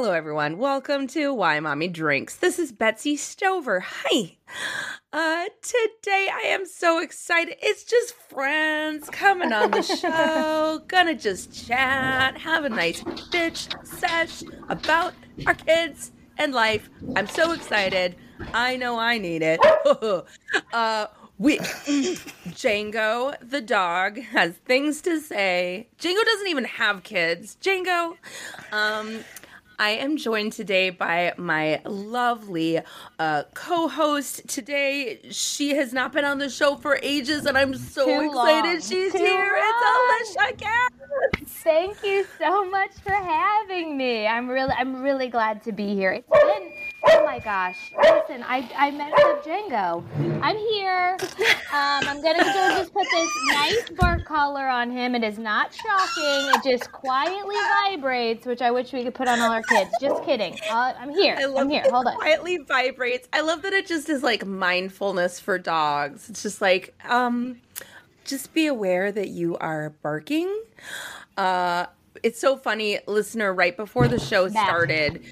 Hello, everyone. Welcome to Why Mommy Drinks. This is Betsy Stover. Hi. Uh, today I am so excited. It's just friends coming on the show. Gonna just chat, have a nice bitch sesh about our kids and life. I'm so excited. I know I need it. uh, we Django the dog has things to say. Django doesn't even have kids. Django, um, I am joined today by my lovely uh, co-host. Today, she has not been on the show for ages, and I'm so Too excited long. she's Too here. long. It's Alicia Cass. Thank you so much for having me. I'm really, I'm really glad to be here. It's been, oh my gosh. Listen, I, I messed up Django. I'm here. Um, I'm gonna go just put this nice bark collar on him. It is not shocking. It just quietly vibrates, which I wish we could put on all our kids. Just kidding. Uh, I'm here. I love I'm here. Hold on. quietly vibrates. I love that it just is like mindfulness for dogs. It's just like, um, just be aware that you are barking. Uh, it's so funny, listener. Right before the show started,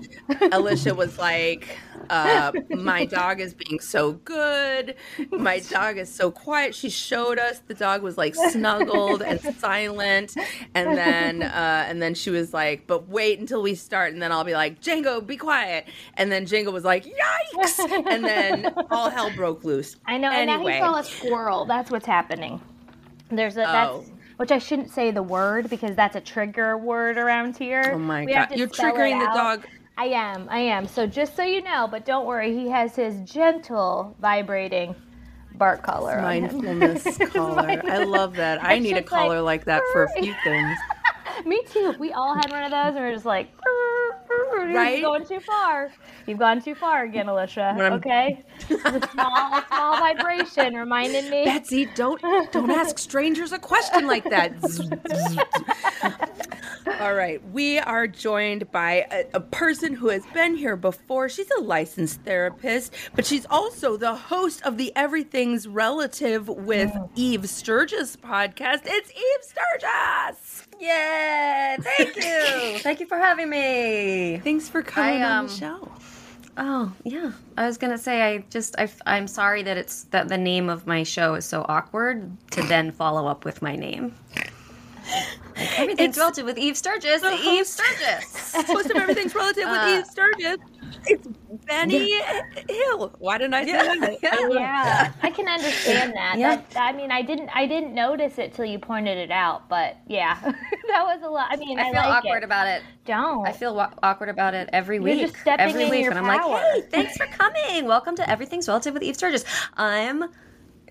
Alicia was like, uh, "My dog is being so good. My dog is so quiet." She showed us the dog was like snuggled and silent, and then uh, and then she was like, "But wait until we start," and then I'll be like, "Django, be quiet," and then Django was like, "Yikes!" and then all hell broke loose. I know, and now Anyway. he saw a squirrel. That's what's happening. There's a that's Oh. which I shouldn't say the word because that's a trigger word around here. Oh my We god, you're triggering the dog. I am, I am. So just so you know, but don't worry, he has his gentle vibrating bark collar. Mindfulness collar. I love that. I It's need a just like, collar like that for a few things. Me too. We all had one of those, and we are just like, you're Right? going too far. You've gone too far again, Alicia. Okay, a small, small vibration reminding me. Betsy, don't don't ask strangers a question like that. All right, we are joined by a, a person who has been here before. She's a licensed therapist, but she's also the host of the Everything's Relative with Eve Sturgis podcast. It's Eve Sturgis. Yay! Thank you. Thank you for having me. Thanks for coming I, on the um, show. Oh yeah, I was gonna say I just I, I'm sorry that it's that the name of my show is so awkward to then follow up with my name. Like, everything's It's- relative with Eve Sturgis. The Eve Sturgis. Host of Everything's Relative with Uh, Eve Sturgis. It's Benny Hill. Why didn't I say that? Yeah, I can understand that. Yeah. that. I mean, I didn't, I didn't notice it till you pointed it out. But yeah, that was a lot. I mean, I, I feel like awkward it. about it. Don't. I feel wa- awkward about it every week. just stepping every in week, your and I'm like, hey, thanks for coming. Welcome to Everything's Relative with Eve Sturgis. I'm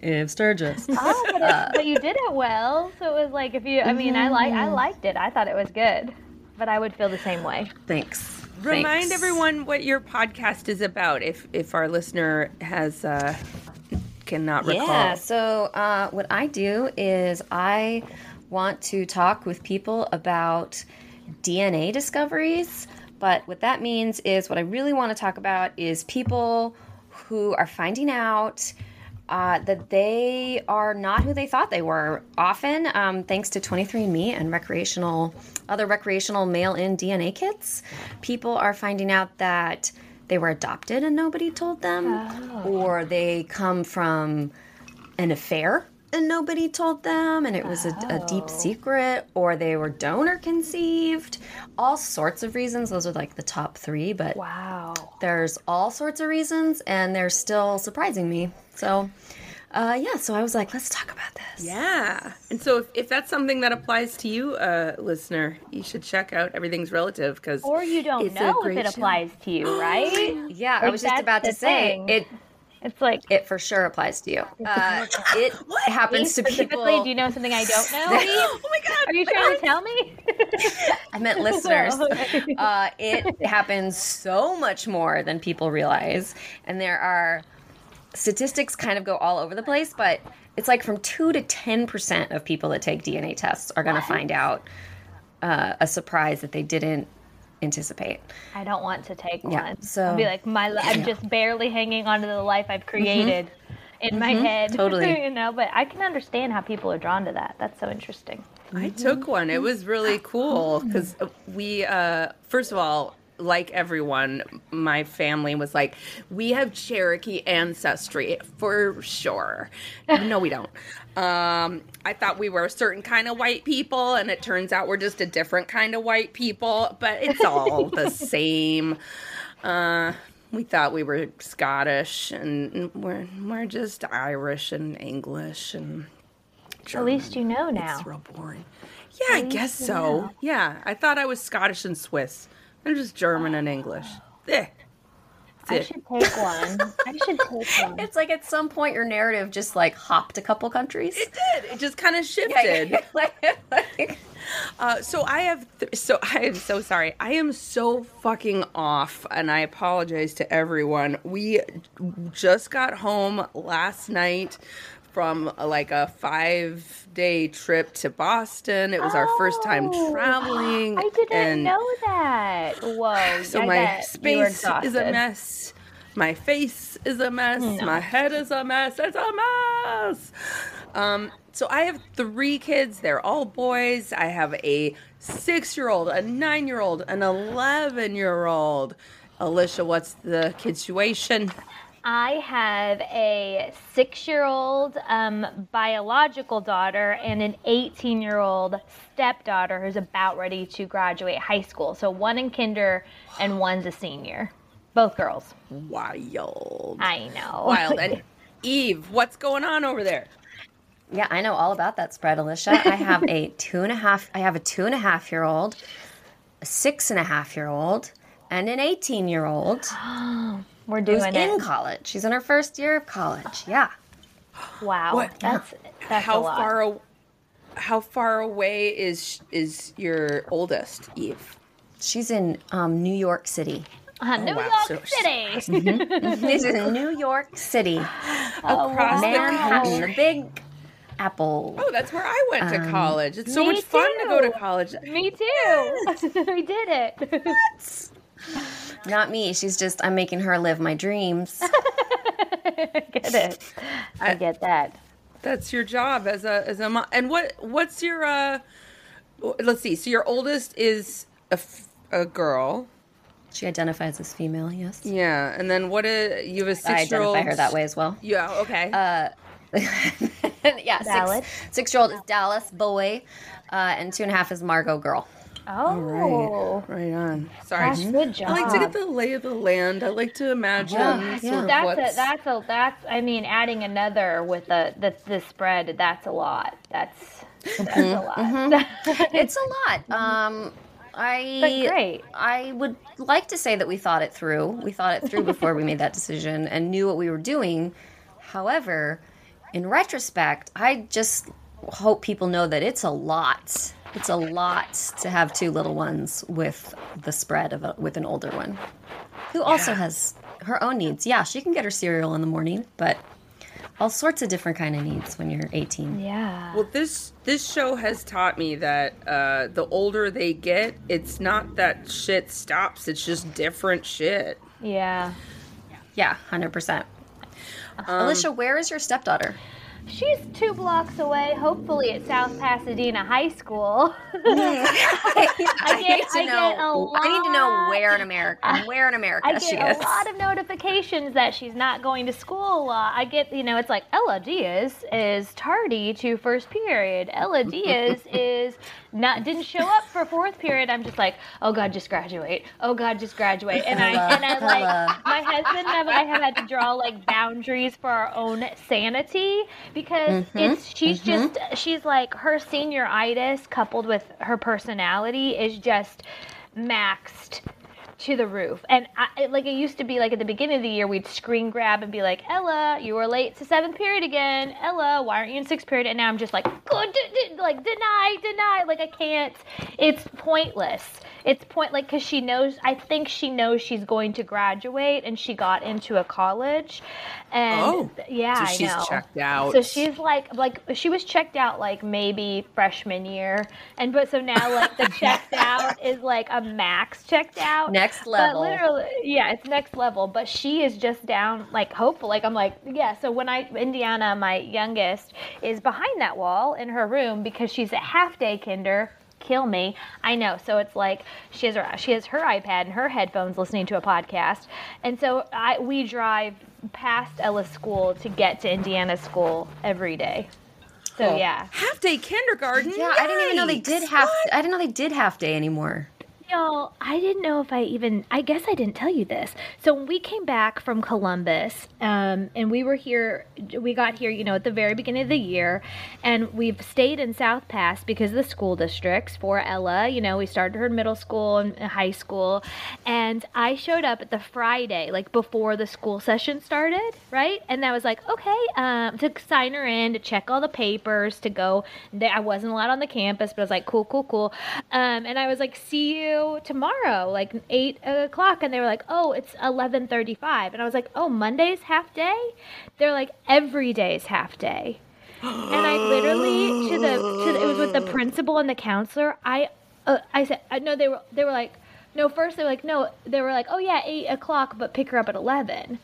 Eve Sturgis. Oh, but, it, but you did it well. So it was like if you. I mean, I like, I liked it. I thought it was good. But I would feel the same way. Thanks. Remind Thanks. everyone what your podcast is about if if our listener has uh cannot recall. Yeah. So uh, what I do is I want to talk with people about DNA discoveries. But what that means is what I really want to talk about is people who are finding out uh, that they are not who they thought they were. Often, um, thanks to 23andMe and recreational, other recreational mail-in DNA kits, people are finding out that they were adopted and nobody told them, or they come from an affair and nobody told them and it was a, a deep secret or they were donor conceived all sorts of reasons those are like the top three but Wow. there's all sorts of reasons and they're still surprising me so uh, yeah so i was like let's talk about this Yeah. And so if, if that's something that applies to you, uh, listener, you should check out Everything's Relative because Or you don't know if it show. applies to you, right? yeah i was just about to the say thing. it It's like it for sure applies to you uh, it happens to specifically. people Do you know something I don't know? Oh my god. Are you trying God. to tell me? I meant listeners. Okay. uh, it happens so much more than people realize. And there are statistics kind of go all over the place, but it's like from 2 to 10% of people that take DNA tests are going to find out uh, a surprise that they didn't anticipate. I don't want to take Yeah, one. so- I'll be like, my, li- I'm just barely hanging on to the life I've created in my head. Mm-hmm. totally. you know, but I can understand how people are drawn to that. That's so interesting. I took one. It was really cool because we, uh, first of all, like everyone, my family was like, we have Cherokee ancestry for sure. No, we don't. Um, I thought we were a certain kind of white people, and it turns out we're just a different kind of white people, but it's all the same. Uh, we thought we were Scottish, and we're we're just Irish and English and. At least you know now. It's real boring. Yeah, I guess so. Yeah, I thought I was Scottish and Swiss. I'm just German and English. Eh. I it. should take one. I should take one. It's like at some point your narrative just like hopped a couple countries. It did. It just kind of shifted. like, like, Uh, so I have. Th- so I am so sorry. I am so fucking off, and I apologize to everyone. We just got home last night from uh, like a five day trip to Boston. It was our first time Oh, traveling. I didn't and know that. Whoa. So I my space is a mess. My face is a mess. My head is a mess. It's a mess. Um, so I have three kids. They're all boys. I have a six-year-old, a nine-year-old, an eleven-year-old. Alicia, what's the kid situation? I have a six year old um, biological daughter and an 18 year old stepdaughter who's about ready to graduate high school. So one in kinder and one's a senior. Both girls. Wild. I know. Wild. And Eve, what's going on over there? yeah, I know all about that spread, Alicia. I have a two and a half. I have a two and a half year old, a six and a half year old, and an eighteen year old We're doing who's doing in college. She's in her first year of college. Yeah. Wow. What- That's that's how a lot. far a- how far away is is your oldest, Eve? She's in um, New York City. Uh, New wow. York So- City. This is New York City, Across the Manhattan, country. the Big Apple. Oh, that's where I went to college. It's so me much fun to go to too. college. Me too. we did it. Not me. She's just I'm making her live my dreams. get it. I get that. That's your job as a as a mom. And what what's your uh? Let's see. So your oldest is a, f- a girl. She identifies as female. Yes. Yeah, and then what? is you have a I six year old. identify her that way as well. Yeah. Okay. Uh, yeah, Valid. six, six-year-old is Dallas boy, uh, and two and a half is Margot girl. Oh, right on. Sorry. that's good job. I like to get the lay of the land. I like to imagine Yeah, yeah. that's what's a, that's a that's I mean adding another with the the, the spread that's a lot. That's that's mm-hmm. a lot. Mm-hmm. It's a lot. Mm-hmm. Um, I But great. I would like to say that we thought it through. We thought it through before we made that decision and knew what we were doing. However, in retrospect, I just hope people know that it's a lot. It's a lot to have two little ones with the spread of a, with an older one, who also has her own needs. Yeah, she can get her cereal in the morning, but all sorts of different kind of needs when you're 18. yeah. Well, this this show has taught me that uh, the older they get, it's not that shit stops. It's just different shit. Yeah. Yeah, hundred percent. Alicia, where is your stepdaughter? She's two blocks away, hopefully at South Pasadena High School. I, get- need to I get know. a I need to know where in America. Where in America I she get is. a lot of notifications that she's not going to school lot. I get, you know, it's like Ella Diaz is tardy to first period. Ella Diaz is not didn't show up for fourth period. I'm just like, oh god, just graduate. Oh god, just graduate. And I and I like my husband and I have had to draw like boundaries for our own sanity because mm-hmm. it's she's mm-hmm. just she's like her senioritis coupled with her personality is just maxed to the roof. And I, it- like it used to be like at the beginning of the year, we'd screen grab and be like, Ella, you were late to seventh period again. Ella, why aren't you in sixth period? And now I'm just like, go, d- d- like deny, deny. Like I can't. It's pointless. It's point like because she knows. I think she knows she's going to graduate, and she got into a college. And Oh, yeah, so she's I know. checked out. So she's like, like she was checked out like maybe freshman year, and but so now like the checked out is like a max checked out. Next level But literally, yeah, it's next level. But she is just down, like hopeful. Like I'm like, yeah. So when I Indiana, my youngest, is behind that wall in her room because she's a half day kinder. Kill me. I know. So it's like she has her she has her iPad and her headphones listening to a podcast, and so I we drive past Ella's school to get to Indiana school every day. So yeah. half day kindergarten. Yeah, I didn't even know they did Yikes. half. I didn't know they did half day anymore. Y'all, I didn't know if I even, I guess I didn't tell you this. So when we came back from Columbus, um, and we were here, we got here, you know, at the very beginning of the year, and we've stayed in South Pass because of the school districts for Ella. You know, we started her middle school and high school, and I showed up at the Friday, like before the school session started, right? And I was like, okay, um, to sign her in, to check all the papers, to go. I wasn't allowed on the campus, but I was like, cool, cool, cool. Um, and I was like, see you tomorrow, like eight o'clock. And they were like, oh, it's eleven thirty-five. And I was like, oh, Monday's half day. They're like, every day's half day. And I literally to the to the, it was with the principal and the counselor. I uh, I said I no they were they were like no first they were like no they were like oh yeah eight o'clock but pick her up at eleven.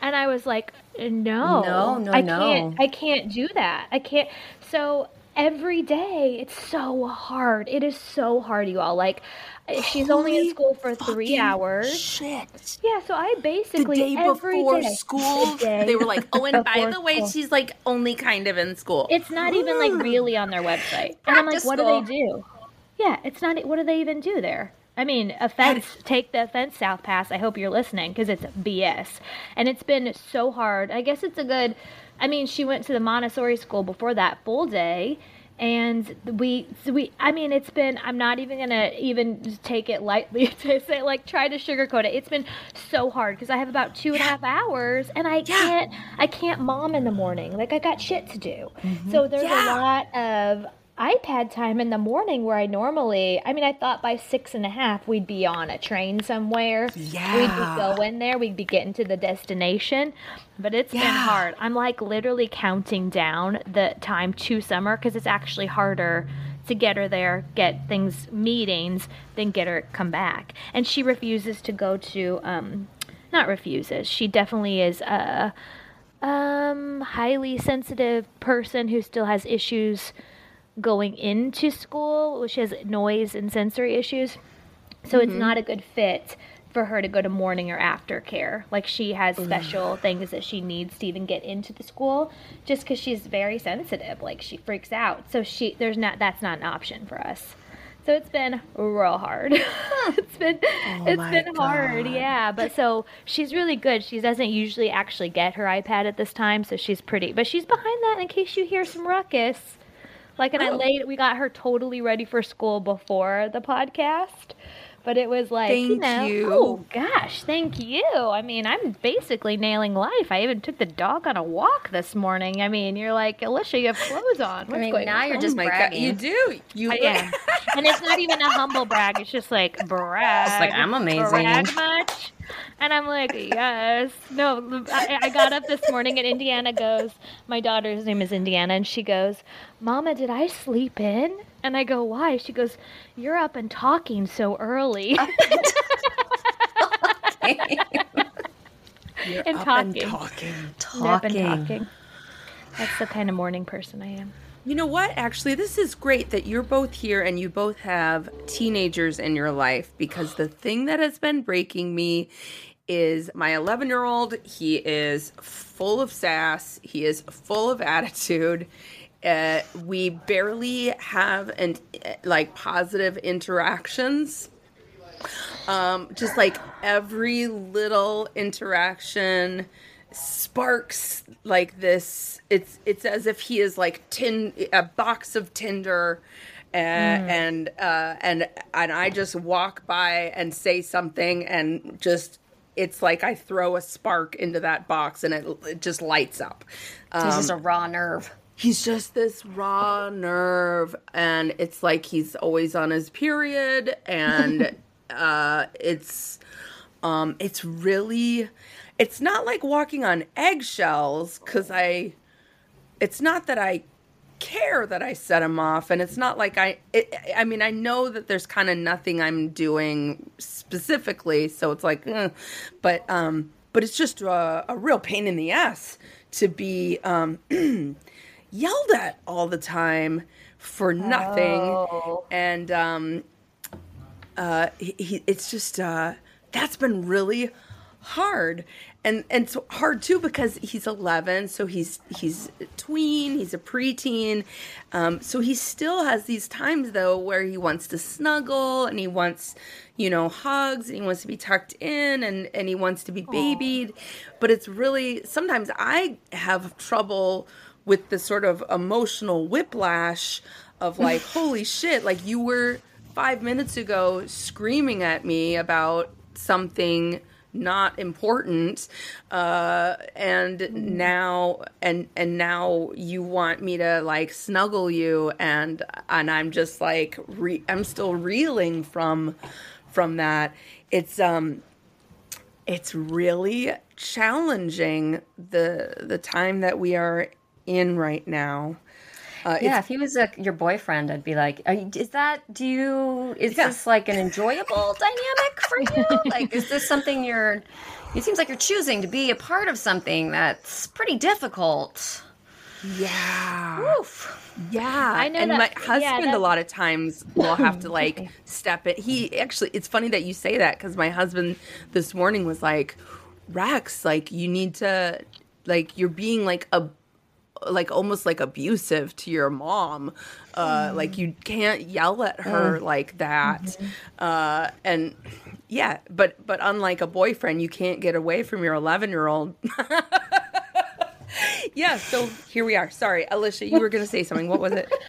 And I was like, no, No, no, I no. can't, I can't do that. I can't. So every day, it's so hard. It is so hard, you all. Like, Eh, she's only in school for three hours. Shit. Yeah, so I basically The basically day every before day- school, the day they were like, "Oh, and by the way, school. she's like only kind of in school." It's not even like hmm. really on their website. And I'm like, what school. do they do? Yeah, it's not. What do they even do there? I mean, offense. Take the offense, South Pass. I hope you're listening because it's BS, and it's been so hard. I guess it's a good. I mean, she went to the Montessori school before that full day, and we so we. I mean, it's been. I'm not even gonna even take it lightly to say like try to sugarcoat it. It's been so hard because I have about two and a half hours, and I can't. I can't mom in the morning. Like I got shit to do. Mm-hmm. So there's Yeah. a lot of iPad time in the morning where I normally, I mean, I thought by six and a half we'd be on a train somewhere. Yeah. We'd Yeah. be going there, we'd be getting to the destination. But it's been hard. I'm like literally counting down the time to summer because it's actually harder to get her there, get things, meetings, than get her come back. And she refuses to go to, um, not refuses, she definitely is a um highly sensitive person who still has issues going into school she has noise and sensory issues so it's not a good fit for her to go to morning or after care like she has special things that she needs to even get into the school just because she's very sensitive like she freaks out so she there's not that's not an option for us so it's been real hard. it's been it's been hard, yeah. But so she's really good. She doesn't usually actually get her iPad at this time, so she's pretty. But she's behind that in case you hear some ruckus. Like, and I Oh. laid we got her totally ready for school before the podcast. But it was like, you Thank know, you. oh gosh, thank you. I mean, I'm basically nailing life. I even took the dog on a walk this morning. I mean, you're like, Alicia, you have clothes on. What's mean, going now on? you're just oh bragging. God, you do. You I am. and it's not even a humble brag. It's just like brag. like, I'm amazing. Brag much? And I'm like, yes. No, I, I got up this morning and Indiana goes, my daughter's name is Indiana, and she goes, Mama, did I sleep in? And I go, why? She goes, you're up and talking so early. You're and up and talking. talking. Up and Talking. talking. That's the kind of morning person I am. You know what? Actually, this is great that you're both here and you both have teenagers in your life because the thing that has been breaking me is my 11 year old. He is full of sass, he is full of attitude. Uh, we barely have and like positive interactions. Um, just like every little interaction sparks like this it's it's as if he is like tin a box of tinder uh, and uh and and i just walk by and say something and just it's like i throw a spark into that box and it, it just lights up. Um, just a raw nerve. He's just this raw nerve and it's like he's always on his period and uh, it's um, it's really it's not like walking on eggshells because I it's not that I care that I set him off and it's not like I it, I mean I know that there's kind of nothing I'm doing specifically so it's like eh. but um but it's just a, a real pain in the ass to be um yelled at all the time for nothing. Oh. and um uh he, he it's just uh that's been really hard. And and it's hard too because he's 11 so he's he's a tween he's a preteen. Um so he still has these times though where he wants to snuggle and he wants you know hugs and he wants to be tucked in and and he wants to be babied. But it's really sometimes i have trouble with the sort of emotional whiplash of like holy shit like you were five minutes ago screaming at me about something not important uh and now and and now you want me to like snuggle you and and i'm just like re- i'm still reeling from from that. It's um it's really challenging the the time that we are in right now uh, Yeah, if he was a, your boyfriend, I'd be like, you, "Is that? Do you? Is Yeah. this like an enjoyable dynamic for you? Like, is this something you're? It seems like you're choosing to be a part of something that's pretty difficult." yeah Oof. Yeah, I know and that- my yeah, husband a lot of times will have to like step it. He actually, it's funny that you say that because my husband this morning was like, "Rex, like you need to, like you're being like a, like almost like abusive to your mom. Uh, Like you can't yell at her like that. Uh, and yeah, but but unlike a boyfriend, you can't get away from your 11 year old." yeah, so here we are. Sorry, Alicia, you were going to say something. What was it?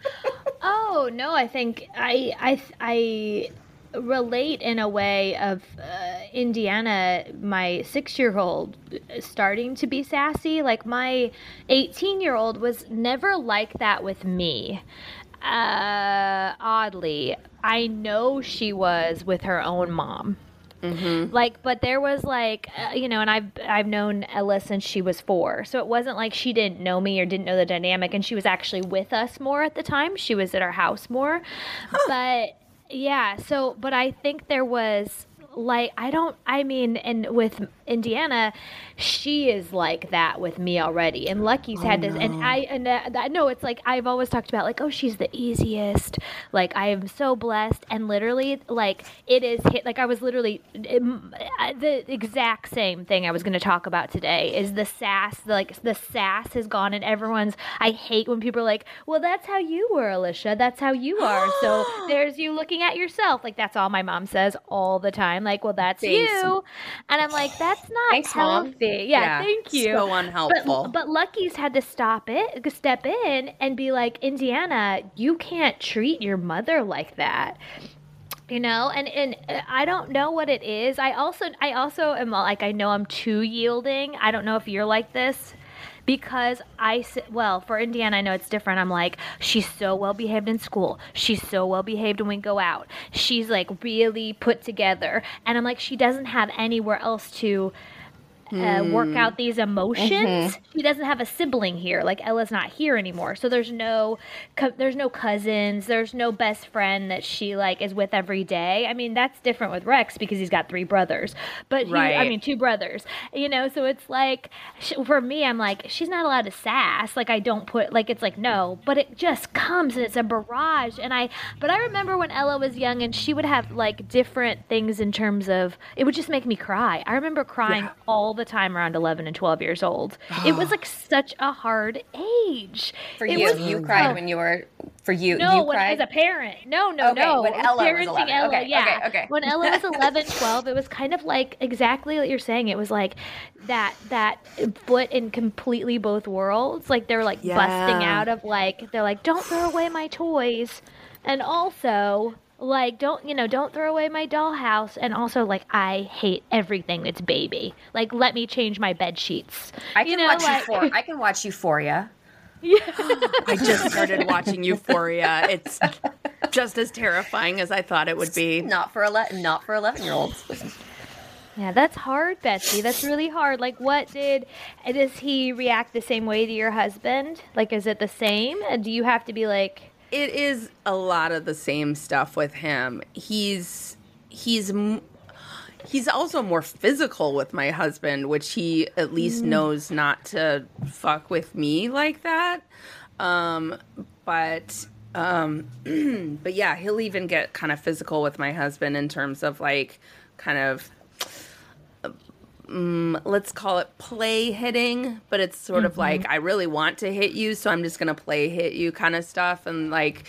Oh no, I think I I I relate in a way of uh, Indiana, my six-year-old, starting to be sassy. Like my eighteen-year-old was never like that with me. Uh, oddly, I know she was with her own mom. Like, but there was like, uh, you know, and I've I've known Ella since she was four, so it wasn't like she didn't know me or didn't know the dynamic, and she was actually with us more at the time. She was at our house more, but yeah. So, but I think there was like I don't. I mean, and with Indiana, she is like that with me already, and Lucky's had this, and I and uh, I know it's like I've always talked about like, oh, she's the easiest. Like I am so blessed, and literally, like it is hit. Like I was literally uh, the exact same thing I was going to talk about today is the sass. Like the sass has gone, and everyone's. I hate when people are like, well, that's how you were, Alicia. That's how you are. so there's you looking at yourself. Like that's all my mom says all the time. Like, well, that's Thanks. you, and I'm like, that's not Thanks, Mom. Healthy. Yeah, thank you. So unhelpful. But, but Lucky's had to stop it, step in, and be like, Indiana, you can't treat your mother like that. You know, and and uh, I don't know what it is. I also I also am like I know I'm too yielding. I don't know if you're like this because I well for Indiana I know it's different. I'm like she's so well behaved in school. She's so well behaved when we go out. She's like really put together, and I'm like she doesn't have anywhere else to uh, work out these emotions. She doesn't have a sibling here. Like Ella's not here anymore, so there's no co- there's no cousins. There's no best friend that she like is with every day. I mean, that's different with Rex because he's got three brothers, but he, I mean two brothers. You know, so it's like sh- for me, I'm like she's not allowed to sass. Like I don't put like it's like no, but it just comes and it's a barrage. And I but I remember when Ella was young and she would have like different things in terms of it would just make me cry. I remember crying Yeah. all the time around 11 and 12 years old. it was like such a hard age. For It you, was- you cried oh, when you were. For you, no, you when, cried. as a parent. No, no, Okay, no. when It was Ella was parenting 11. Ella, Okay, yeah. okay, okay. When Ella was 11, 12, it was kind of like exactly what you're saying. It was like that that foot in completely both worlds. Like they're like busting out of like they're like don't throw away my toys, and also like don't you know don't throw away my dollhouse and also like i hate everything that's baby like let me change my bed sheets I can you know, watch like- Euphoria. I can watch Euphoria. I just started watching Euphoria. It's just as terrifying as I thought it would be. Not for ele- not for eleven year olds. Yeah, that's hard, Betsy. That's really hard. Like, what did does he react the same way to your husband? Like, is it the same? Do you have to be like? It is a lot of the same stuff with him. He's he's he's also more physical with my husband, which he at least knows not to fuck with me like that. Um, but um, but yeah, he'll even get kind of physical with my husband in terms of like kind of um, let's call it play hitting, but it's sort of like I really want to hit you, so I'm just gonna play hit you kind of stuff, and like,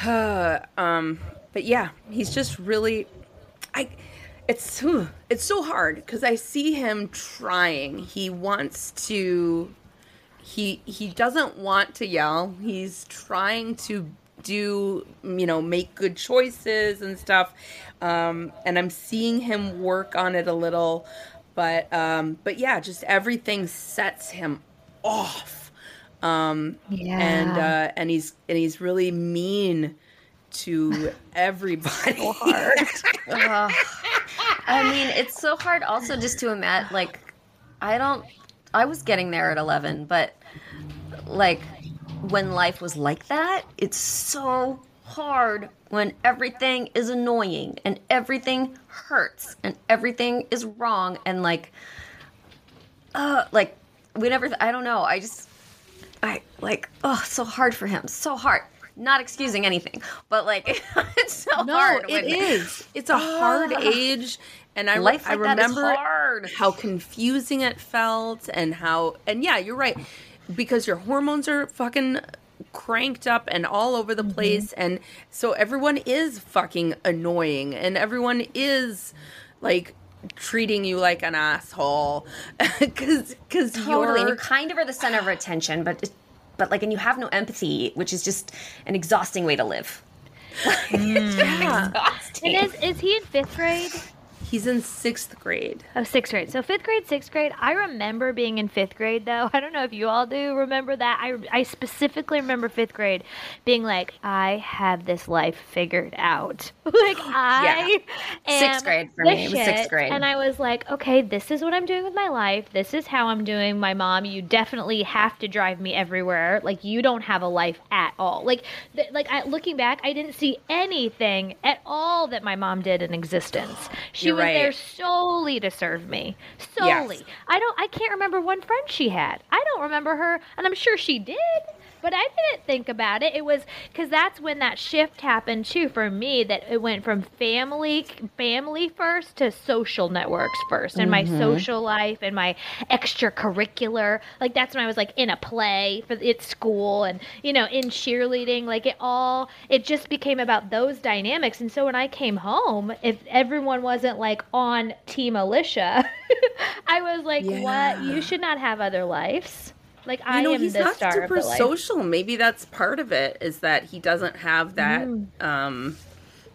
um, but yeah, he's just really, I, it's it's so hard because I see him trying. He wants to, he he doesn't want to yell. He's trying to do you know make good choices and stuff um and i'm seeing him work on it a little but um but yeah just everything sets him off um Yeah. and uh and he's and he's really mean to everybody Ugh. I mean, it's so hard also just to imagine. Like, I don't. I was getting there at 11, but like when life was like that, it's so hard when everything is annoying and everything hurts and everything is wrong and like, uh, like we never. I don't know. I just, I like. Oh, so hard for him. So hard. Not excusing anything, but like it's so no hard. it is it's a hard age and i, I like is remember how confusing it felt and how and yeah you're right because your hormones are fucking cranked up and all over the mm-hmm. place and so everyone is fucking annoying and everyone is like treating you like an asshole because because Totally. And you're you kind of are the center of attention, but but like, and you have no empathy, which is just an exhausting way to live. Mm. yeah. Exhausting. And is is he in fifth grade? He's in sixth grade Oh, sixth grade. So fifth grade, sixth grade. I remember being in fifth grade, though. I don't know if you all do remember that. I, I specifically remember fifth grade being like, I have this life figured out. like I am Sixth grade for me. It was sixth grade. and I was like, okay, this is what I'm doing with my life. This is how I'm doing. My mom, you definitely have to drive me everywhere. Like you don't have a life at all. Like, th- like I, looking back, I didn't see anything at all that my mom did in existence. She You're was there solely to serve me. Yes. Solely. I don't I can't remember one friend she had. I don't remember her and I'm sure she did. But I didn't think about it. It was because that's when that shift happened too for me. That it went from family, family first to social networks first, and my mm-hmm. social life and my extracurricular. Like that's when I was like in a play for at school, and you know in cheerleading. Like it all, it just became about those dynamics. And so when I came home, if everyone wasn't like on Team Alicia, I was like, "What? You should not have other lives." Like I know, am he's the not star super of the life. social. Maybe that's part of it is that he doesn't have that Mm. um,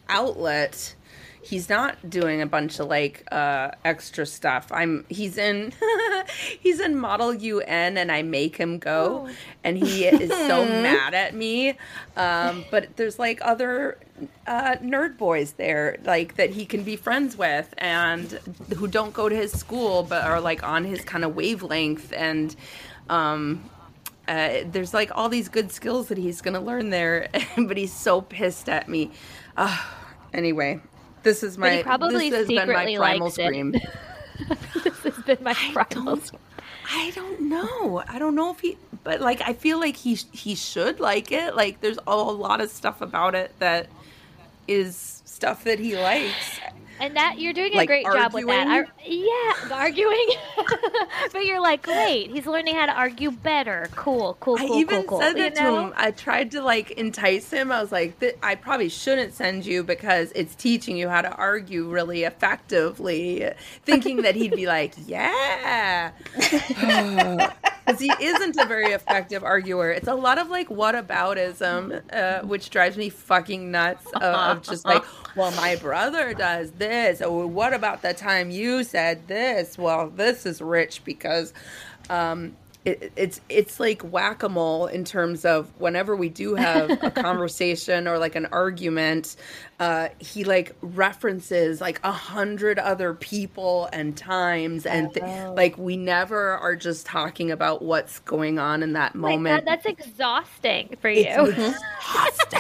outlet. He's not doing a bunch of like uh, extra stuff. I'm he's in he's in Model UN and I make him go Oh. and he is so mad at me. Um, but there's like other uh, nerd boys there like that he can be friends with and who don't go to his school but are like on his kind of wavelength and um uh, there's like all these good skills that he's gonna learn there, but he's so pissed at me. Uh, anyway, this is my he probably this has been my primal scream. this has been my primal. don't- I don't know. I don't know if he, but like I feel like he he should like it. Like there's a lot of stuff about it that is stuff that he likes. And that you're doing a Like great job with that. arguing? I, yeah, arguing. but you're like, great. He's learning how to argue better. Cool, cool, cool, I even cool, cool. said you that know? to him. I tried to like entice him. I was like, "Th- I probably shouldn't send you because it's teaching you how to argue really effectively, thinking that he'd be like, yeah. Because he isn't a very effective arguer. It's a lot of like whataboutism, uh, which drives me fucking nuts. Of, of just like, well, my brother does this. Oh, what about the time you said this? Well, this is rich because um, it, it's it's like whack a mole in terms of whenever we do have a conversation or like an argument, uh, he like references like a hundred other people and times, and th- Oh. like we never are just talking about what's going on in that moment. that, that's exhausting for you. Exhausting.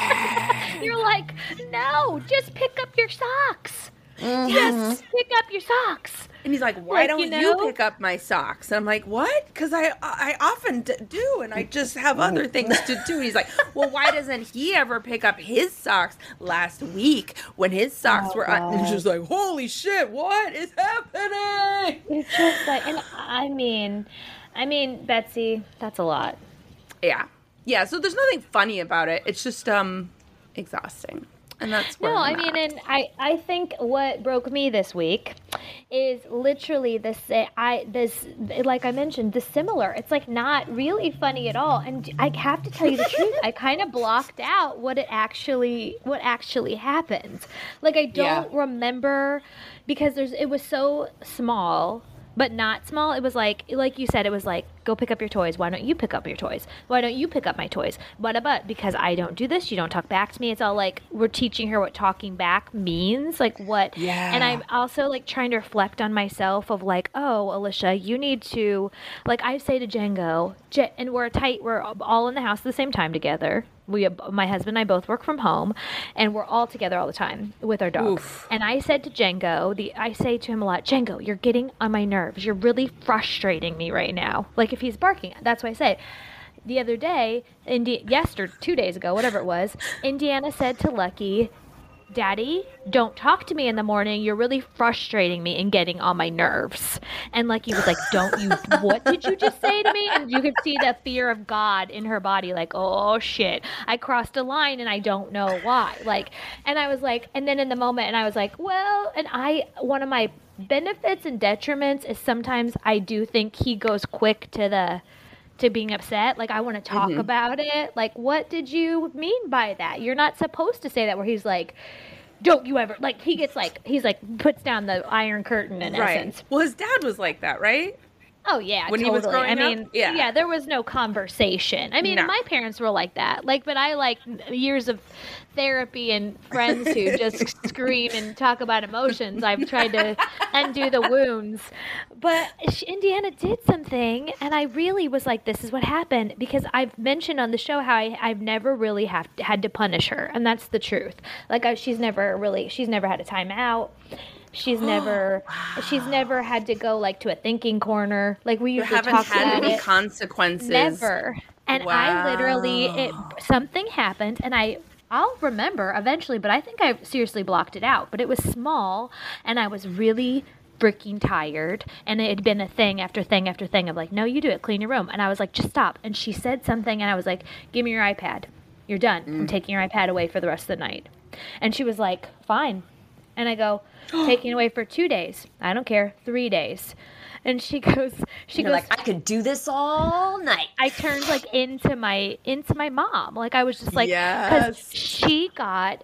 You're like, no, just pick up your socks. Just pick up your socks. And he's like, "Why Like, don't you you, pick up my socks?" And I'm like, "What?" Because I I often d- do, and I just have other things to do. And he's like, "Well, why doesn't he ever pick up his socks last week when his socks Oh, were?" Un-? And God. it's just like, "Holy shit! What is happening?" It's just like, and I mean, I mean, Betsy, that's a lot. Yeah, yeah. So there's nothing funny about it. It's just um exhausting, and that's No, I I'm mean, at. and I, I think what broke me this week is literally this. I this like I mentioned, the similar. It's like not really funny at all. And I have to tell you the truth. I kind of blocked out what it actually what actually happened. Like I don't remember because there's it was so small. But not small. It was like, like you said, it was like, go pick up your toys. Why don't you pick up your toys? Why don't you pick up my toys? But but because I don't do this, you don't talk back to me. It's all like we're teaching her what talking back means, like what. Yeah. And I'm also like trying to reflect on myself of like, oh, Alicia, you need to, like I say to Django, J- and we're tight. We're all in the house at the same time together. We, my husband and I both work from home, and we're all together all the time with our dogs. Oof. And I said to Django, the I say to him a lot, Django, you're getting on my nerves. You're really frustrating me right now. Like if he's barking, that's what I say. The other day, Indi- yesterday, two days ago, whatever it was, Indiana said to Lucky, Daddy, don't talk to me in the morning. You're really frustrating me and getting on my nerves. And Lucky was like, Don't you, what did you just say to me? And you could see the fear of God in her body, like, Oh shit, I crossed a line and I don't know why. Like, and I was like, and then in the moment, and I was like, Well, and I, one of my benefits and detriments is sometimes I do think he goes quick to the, to being upset. Like, I want to talk Mm-hmm. about it. Like, what did you mean by that? You're not supposed to say that, where he's like, don't you ever, like, he gets like, he's like, puts down the iron curtain in right. essence. Well, his dad was like that, right? Oh, yeah. When he totally. was growing I up? mean, Yeah. yeah, there was no conversation. I mean, No. my parents were like that. Like, but I like years of therapy and friends who just scream and talk about emotions. I've tried to undo the wounds. But Indiana did something, and I really was like, this is what happened because I've mentioned on the show how I, I've never really have had to punish her, and that's the truth. Like, I, she's never really, she's never had a timeout. She's never, she's never had to go like to a thinking corner. Like we You usually haven't talk had about any it. consequences. Never. And I literally, it something happened, and I. I'll remember eventually, but I think I seriously blocked it out. But it was small, and I was really freaking tired. And it had been a thing after thing after thing of like, no, you do it, clean your room. And I was like, just stop. And she said something, and I was like, give me your iPad. You're done. I'm mm. taking your iPad away for the rest of the night. And she was like, fine. And I go, taking away for two days. I don't care. Three days. And she goes, she You're goes, like, I could do this all night. I turned like into my into my mom. Like I was just like Yes. she got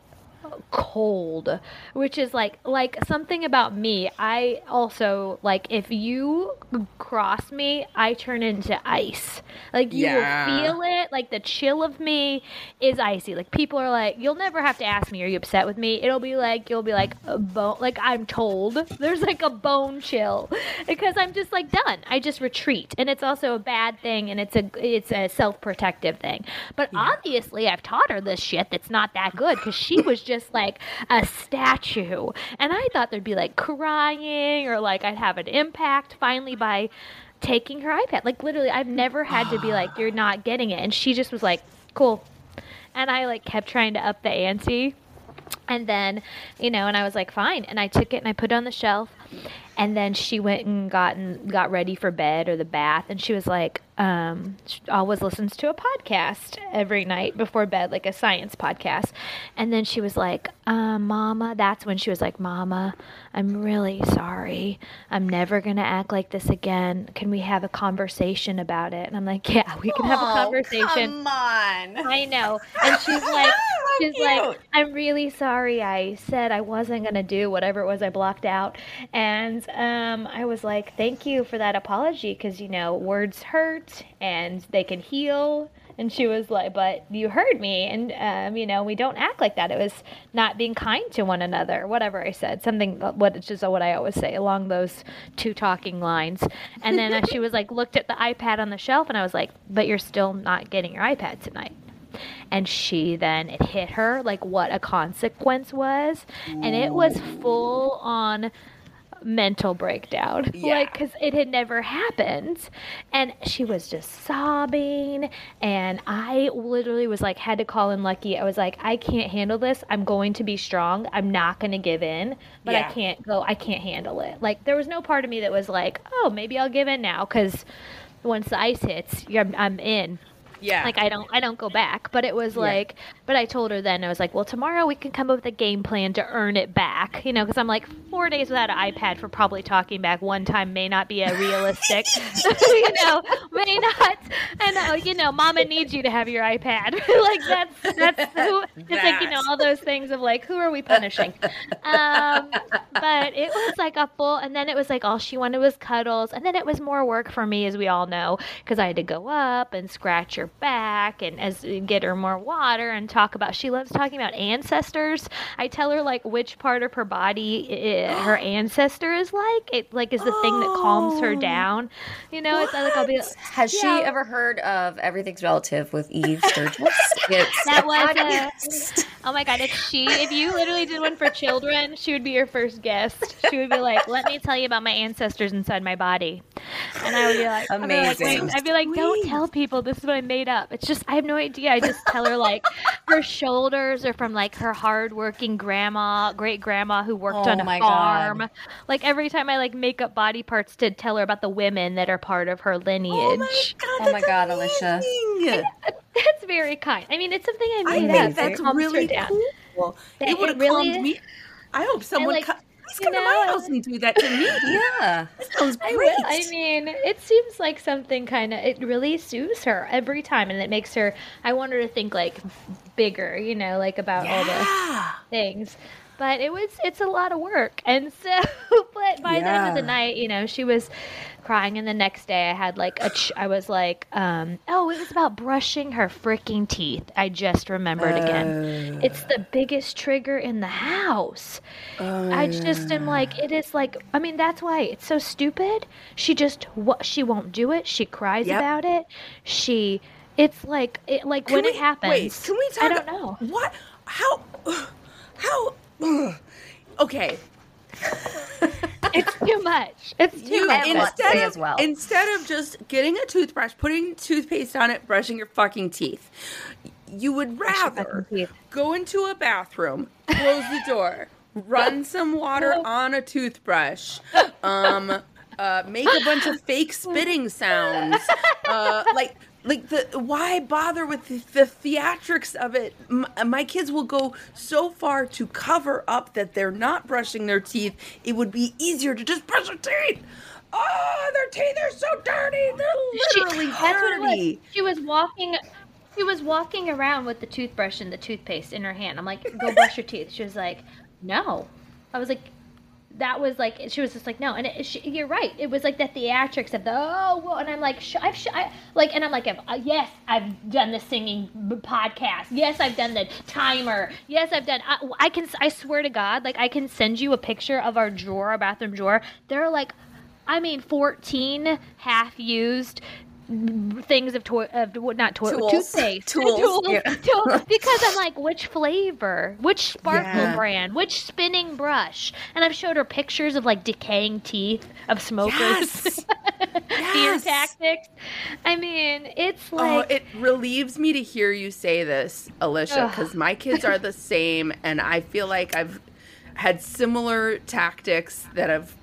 cold, which is like like something about me. I also like if you cross me, I turn into ice. Like you Yeah. feel it. Like the chill of me is icy. Like people are like, you'll never have to ask me, are you upset with me? It'll be like you'll be like a bone. Like I'm told there's like a bone chill because I'm just like done. I just retreat, and it's also a bad thing, and it's a it's a self protective thing. But obviously, I've taught her this shit that's not that good because she was just like a statue, and I thought there'd be like crying or like I'd have an impact finally by taking her iPad. Like literally, I've never had to be like, "You're not getting it," and she just was like, "Cool," and I like kept trying to up the ante. And then, you know, and I was like, fine. And I took it and I put it on the shelf. And then she went and got and got ready for bed or the bath. And she was like, um, she always listens to a podcast every night before bed, like a science podcast. And then she was like, uh, Mama, that's when she was like, Mama, I'm really sorry. I'm never going to act like this again. Can we have a conversation about it? And I'm like, yeah, we can have a Oh, conversation. Come on. I know. And she's like, she's like, I'm really sorry. I said I wasn't gonna do whatever it was I blocked out, and um, I was like, thank you for that apology, because you know words hurt and they can heal. And she was like, but you heard me, and um, you know we don't act like that. It was not being kind to one another. Whatever I said, something what it's just what I always say along those two talking lines. And then uh, she was like, looked at the iPad on the shelf, and I was like, but you're still not getting your iPad tonight and she then it hit her like what a consequence was and it was full on mental breakdown. Yeah. like because it had never happened. And she was just sobbing. And i literally was like had to call in lucky. I was like i can't handle this. I'm going to be strong. I'm not going to give in but Yeah. i can't go i can't handle it. Like there was no part of me that was like oh maybe i'll give in now. Because once the ice hits you're, i'm in. Yeah. like I don't I don't go back. But it was like, but I told her then I was like, well, tomorrow we can come up with a game plan to earn it back, you know, because I'm like four days without an iPad for probably talking back one time may not be a realistic, you know, may not. And uh, you know, Mama needs you to have your iPad. like that's that's who. It's like you know all those things of like who are we punishing? Um, but it was like a full, and then it was like all she wanted was cuddles, and then it was more work for me, as we all know, because I had to go up and scratch her back and as get her more water and talk about. She loves talking about ancestors. I tell her like which part of her body i her ancestor is like. It like is the thing that calms her Oh. down. You know, it's like I'll be. Has she ever heard of Everything's Relative with Eve Sturgis? That was a- Oh my god, if she if you literally did one for children, she would be your first guest. She would be like, "Let me tell you about my ancestors inside my body," and I would be like, I'd be like, Amazing. I'd be like, "Don't tell people this is what I made up." It's just I have no idea. I just tell her like her shoulders are from like her hardworking grandma, great grandma who worked Oh on a my God. farm. Like every time I like make up body parts to tell her about the women that are part of her lineage. oh my god. Oh my that's God, Alicia. amazing. That's very kind. I mean, it's something I I made think up. that's It really cool. That It would have it really calmed me. I hope someone like, co- please you come to know, my I house and do that to me. Yeah. That sounds I great. will. I mean, it seems like something kind of it really soothes her every time, and it makes her. I want her to think like bigger, you know, like about all the things. But it was it's a lot of work, and so but by the end of the night, you know, she was crying, and the next day I had like a ch- I was like, um, oh, it was about brushing her freaking teeth. I just remembered again. It's the biggest trigger in the house. I just am like, it is like, I mean, that's why it's so stupid. She just, what, she won't do it. She cries Yep. about it. She, it's like, it, like Can when we- it happens. Wait, can we talk? I don't know. What? How? How? Okay. It's too much. It's too You I have a much. instead of as well. instead of just getting a toothbrush, putting toothpaste on it, brushing your fucking teeth, you would rather go into a bathroom, close the door, run some water on a toothbrush, um, uh, make a bunch of fake spitting sounds, uh, like. Like the why bother with the, the theatrics of it? M- my kids will go so far to cover up that they're not brushing their teeth. It would be easier to just brush their teeth. Oh, their teeth are so dirty. They're She- literally was. dirty. She was walking. She was walking around with the toothbrush and the toothpaste in her hand. I'm like, go brush your teeth. She was like, no. I was like, that was like, she was just like, no. And it, she, you're right. It was like the theatrics of the oh, well, and I'm like, sh- I've sh- I, like, and I'm like, uh, yes, I've done the singing podcast. Yes, I've done the timer. Yes, I've done. I, I can. I swear to God, like, I can send you a picture of our drawer, our bathroom drawer. There are like I mean, 14 half used things of toy of what not toy Tools. toothpaste Tools, Tools. yeah. Tools. because I'm like which flavor which sparkle Yeah. brand which spinning brush and I've showed her pictures of like decaying teeth of smokers Yes. fear Yes. tactics I mean it's Oh, it relieves me to hear you say this, Alicia, because my kids are the same, and I feel like I've had similar tactics that have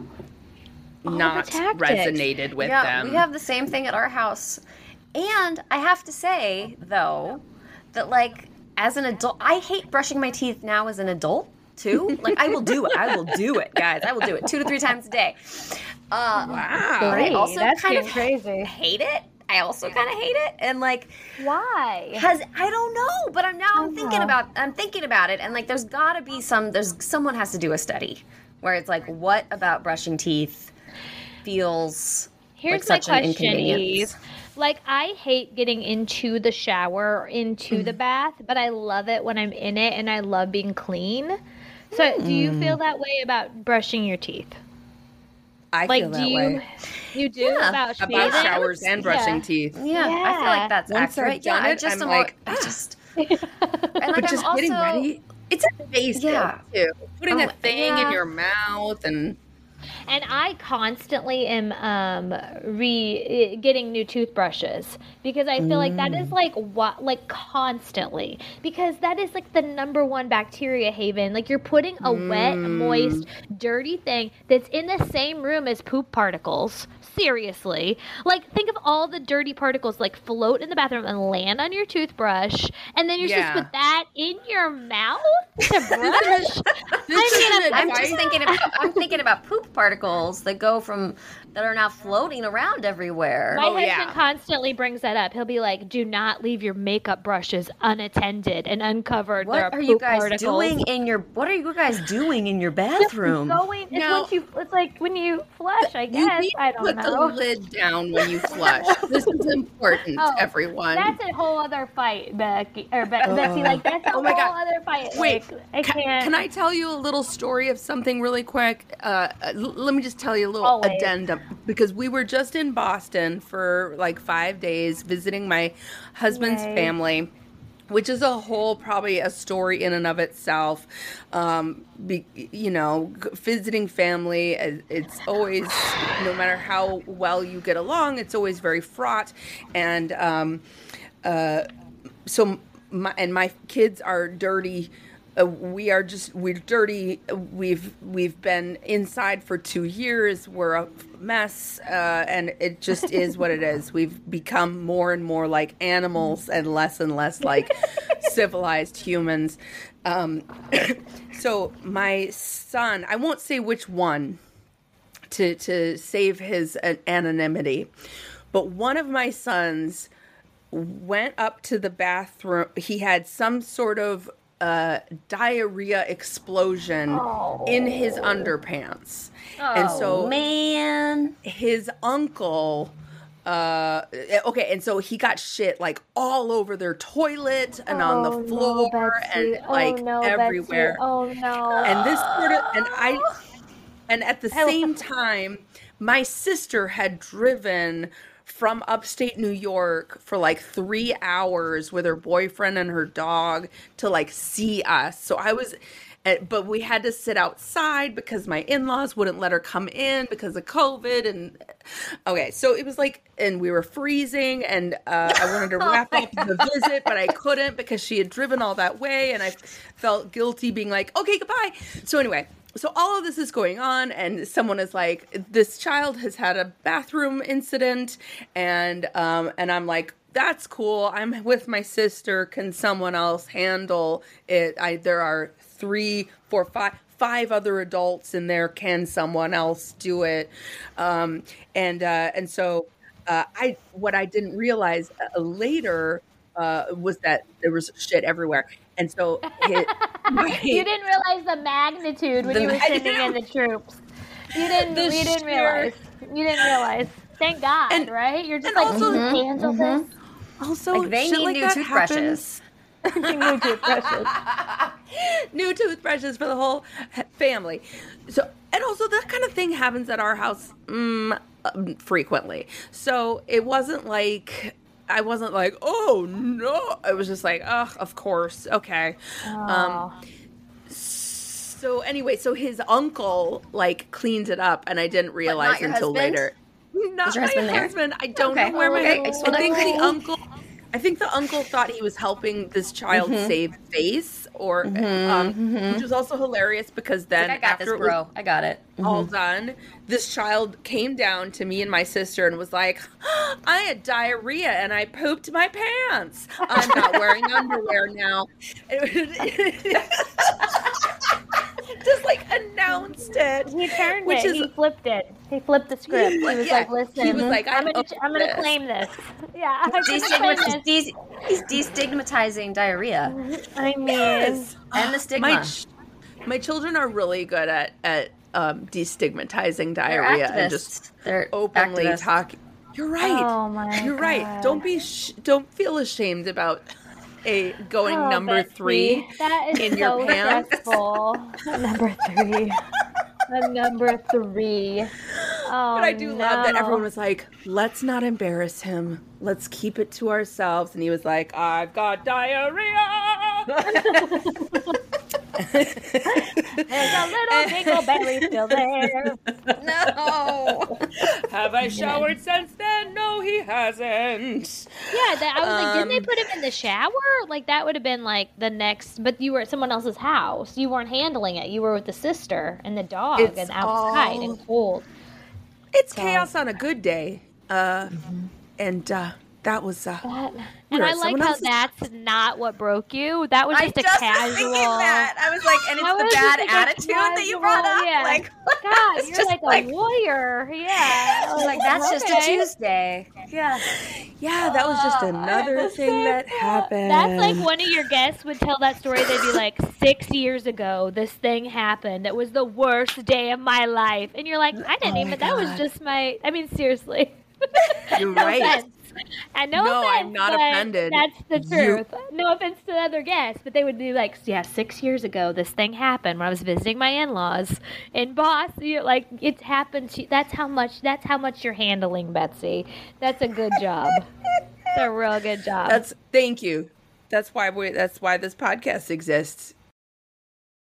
not resonated with yeah, them. we have the same thing at our house. And I have to say, though, that like as an adult, I hate brushing my teeth now as an adult too. Like I will do it. I will do it, guys. I will do it two to three times a day. Uh, wow. but I also That's kind of crazy. hate it I also kind of hate it. And like, Why? Cause I don't know, but I'm now I'm thinking Uh-huh. about I'm thinking about it, and like there's got to be some there's someone has to do a study where it's like what about brushing teeth feels Here's like my such an question, inconvenience. Eve. Like I hate getting into the shower or into Mm. the bath, but I love it when I'm in it and I love being clean. So do you Mm. feel that way about brushing your teeth? I Like feel do that you way you do Yeah, about about showers and brushing Yeah. teeth. Yeah, I feel like that's Once I've accurate. Yeah, done I it, just I'm am like, I just and But like just I'm getting also ready, it's invasive Yeah. too. Putting Oh, a thing yeah. in your mouth and And I constantly am um, re getting new toothbrushes because I feel like that Mm. like what like constantly because that is like the number one bacteria haven. Like you're putting a wet, Mm. moist, dirty thing that's in the same room as poop particles. Seriously, like think of all the dirty particles like float in the bathroom and land on your toothbrush, and then you're supposed Yeah. to put that in your mouth to brush. I mean, an I'm just thinking about I'm thinking about poop particles that go from that are now floating around everywhere. My Oh, husband yeah. constantly brings that up. He'll be like, "Do not leave your makeup brushes unattended and uncovered." there what are are you guys particles." doing in your What are you guys doing in your Just bathroom? Going, it's Now- once you. It's like when you flush. I You guess need I don't put know. the lid down when you flush. this is important, Oh, everyone. That's a whole other fight, Becky or Be- Betsy. Like that's a Oh my whole God. other fight. Wait, like, I Ca- can't. Can I tell you a little story of something really quick? Uh, l- let me just tell you a little Always. addendum because we were just in Boston for like five days visiting my husband's Yay. family. Which is a whole, probably a story in and of itself. Um, be, you know, visiting family, it's always, no matter how well you get along, it's always very fraught. And um, uh, so my and my kids are dirty uh, we are just we're dirty. We've we've been inside for two years. We're a mess uh, and it just is what it is. We've become more and more like animals and less and less like civilized humans. Um, so my son i won't say which one to to save his uh, anonymity but one of my sons went up to the bathroom. He had some sort of uh, diarrhea explosion in his underpants. and so Oh, man, his uncle uh okay and so he got shit like all over their toilet and on Oh, the floor Betsy. and like oh, no, Betsy. everywhere Oh no. and this sort of and i and at the same time my sister had driven from upstate new york for like three hours with her boyfriend and her dog to like see us. So i was eh, but we had to sit outside because my in-laws wouldn't let her come in because of covid and okay. So it was like and we were freezing and uh, i wanted to wrap up the visit but i couldn't because she had driven all that way and i felt guilty being like okay goodbye. So anyway so all of this is going on and someone is like this child has had a bathroom incident and um and i'm like that's cool. I'm with my sister. Can someone else handle it? I there are three four five five other adults in there. Can someone else do it? Um and uh and so uh i what i didn't realize uh, later uh was that there was shit everywhere and so it, you didn't realize the magnitude when The you were sending in the troops. You didn't. The you didn't sheer- realize. You didn't realize. Thank God, And- right? You're just and like, also- you can handle this. Also, like they need like new toothbrushes. New toothbrushes. new toothbrushes for the whole family. So, and also that kind of thing happens at our house mm, um, frequently. So it wasn't like I wasn't like, oh no. I was just like, oh, of course, okay. Um, so anyway, so his uncle like cleaned it up, and I didn't realize until husband? later. Not your my husband there? husband. I don't Okay. know where my. Okay, I I think the uncle. I think the uncle thought he was helping this child Mm-hmm. save face, or um, mm-hmm, mm-hmm. which was also hilarious because then Like, I got after this, it was bro. I got it. all mm-hmm. done, this child came down to me and my sister and was like, "I had diarrhea and I pooped my pants. I'm not wearing underwear now." just like announced it. He turned Which it. is- he flipped it. He flipped the script. He was yeah. like, "Listen, He was like, I'm I gonna, I'm gonna claim this." Yeah, I'm gonna claim Destigmat- this. des- he's destigmatizing diarrhea I mean, And the stigma. My ch- my children are really good at at um, destigmatizing diarrhea and just They're openly activists. talk. You're right. Oh my You're right. Don't be sh- don't feel ashamed about a going Oh, number Betsy, three. That is in so your pants. stressful. number three. A number three. Oh, But I do love that everyone was like, "Let's not embarrass him. Let's keep it to ourselves." And he was like, "I've got diarrhea." There's a little dingleberry still there. no. Have I showered since then? No, he hasn't. Yeah, that, I was like, didn't they Um, put him in the shower? Like that would have been like the next. But you were at someone else's house. You weren't handling it. You were with the sister and the dog It's and outside all- and cold. It's So- chaos on a good day. Uh, and uh, that was uh, That, and I like how else's- that's not what broke you. That was just a just was casual. thinking that. I was like, and it's That the bad like a attitude that you brought casual- up. yeah. Like, God, you're just like a like- lawyer. Yeah. Like, that's just a Tuesday. Yeah. yeah, that was just another thing that happened. That's like one of your guests would tell that story. They'd be like, six years ago, this thing happened. It was the worst day of my life. And you're like, I didn't Oh even, that was just my, I mean, seriously. You're no right. offense. And no, No, I'm not offended. That's the You- truth. No offense to the other guests, but they would be like, yeah, six years ago, this thing happened when I was visiting my in-laws in Boston. You're like, it happened. To, that's how much. That's how much you're handling, Betsy. That's a good job. It's a real good job. That's thank you. That's why we. That's why this podcast exists.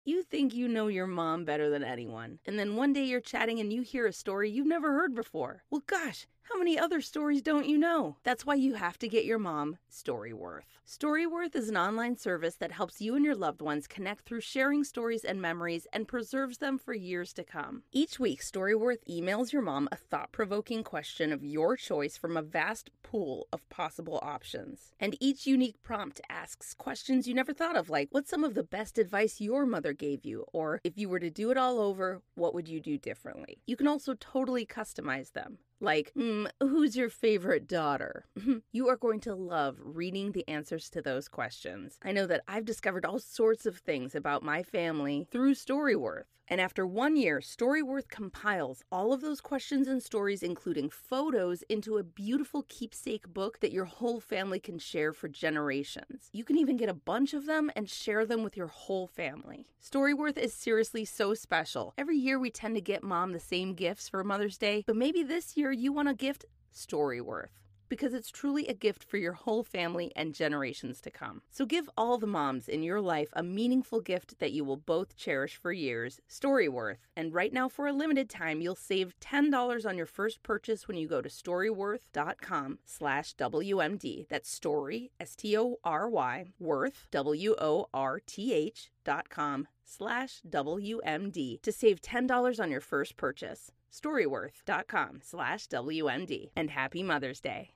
You think you know your mom better than anyone, and then one day you're chatting and you hear a story you've never heard before. Well, gosh, how many other stories don't you know? That's why you have to get your mom Storyworth. Storyworth is an online service that helps you and your loved ones connect through sharing stories and memories and preserves them for years to come. Each week, Storyworth emails your mom a thought provoking question of your choice from a vast pool of possible options. And each unique prompt asks questions you never thought of, like what's some of the best advice your mother gave you? Or if you were to do it all over, what would you do differently? You can also totally customize them. Like, mm, who's your favorite daughter? you are going to love reading the answers to those questions. I know that I've discovered all sorts of things about my family through Storyworth. And after one year, Storyworth compiles all of those questions and stories, including photos, into a beautiful keepsake book that your whole family can share for generations. You can even get a bunch of them and share them with your whole family. Storyworth is seriously so special. Every year we tend to get mom the same gifts for Mother's Day, but maybe this year you want to gift Storyworth because it's truly a gift for your whole family and generations to come. So give all the moms in your life a meaningful gift that you will both cherish for years, Storyworth. And right now for a limited time, you'll save $10 on your first purchase when you go to storyworth.com slash WMD. That's story, S-T-O-R-Y, worth, W-O-R-T-H dot com slash WMD to save $10 on your first purchase. Storyworth.com slash WMD. And happy Mother's Day.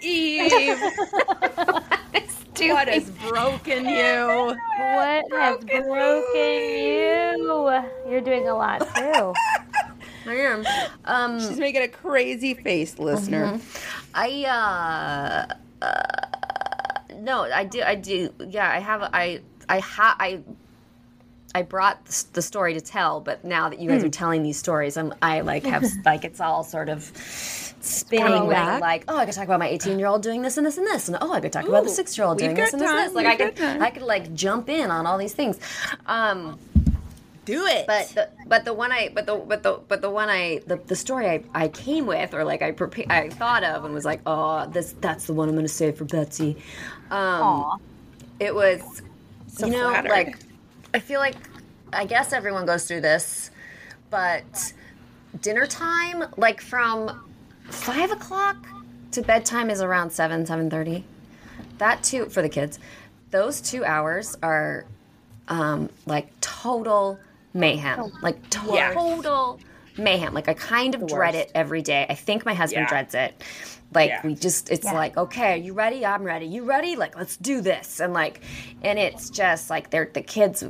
Eve, what has broken you? what has broken you? You're doing a lot too. I am. Um, She's making a crazy face, listener. I uh, uh no, I do I do yeah, I have I I ha I I brought the story to tell, but now that you guys are telling these stories, I'm I like have like it's all sort of spinning back. like oh I could talk about my 18 year old doing this and this and this and oh I could talk about the six year old doing this and this and this like I could time. I could like jump in on all these things, um Do it. but the, but the one I but the but the but the one I the, the story I, I came with or like I prepa- I thought of and was like oh this that's the one I'm gonna save for Betsy. Um, Aw. it was So you know flattered. like I feel like I guess everyone goes through this, but dinner time, like from five o'clock to bedtime, is around seven seven thirty. That too for the kids. Those two hours are um, like total mayhem, like Yeah. total mayhem. Like I kind of dread it every day. I think my husband Yeah. dreads it. Like Yeah. we just, it's Yeah. like, okay, are you ready? I'm ready. You ready? Like let's do this. And like, and it's just like they're the kids.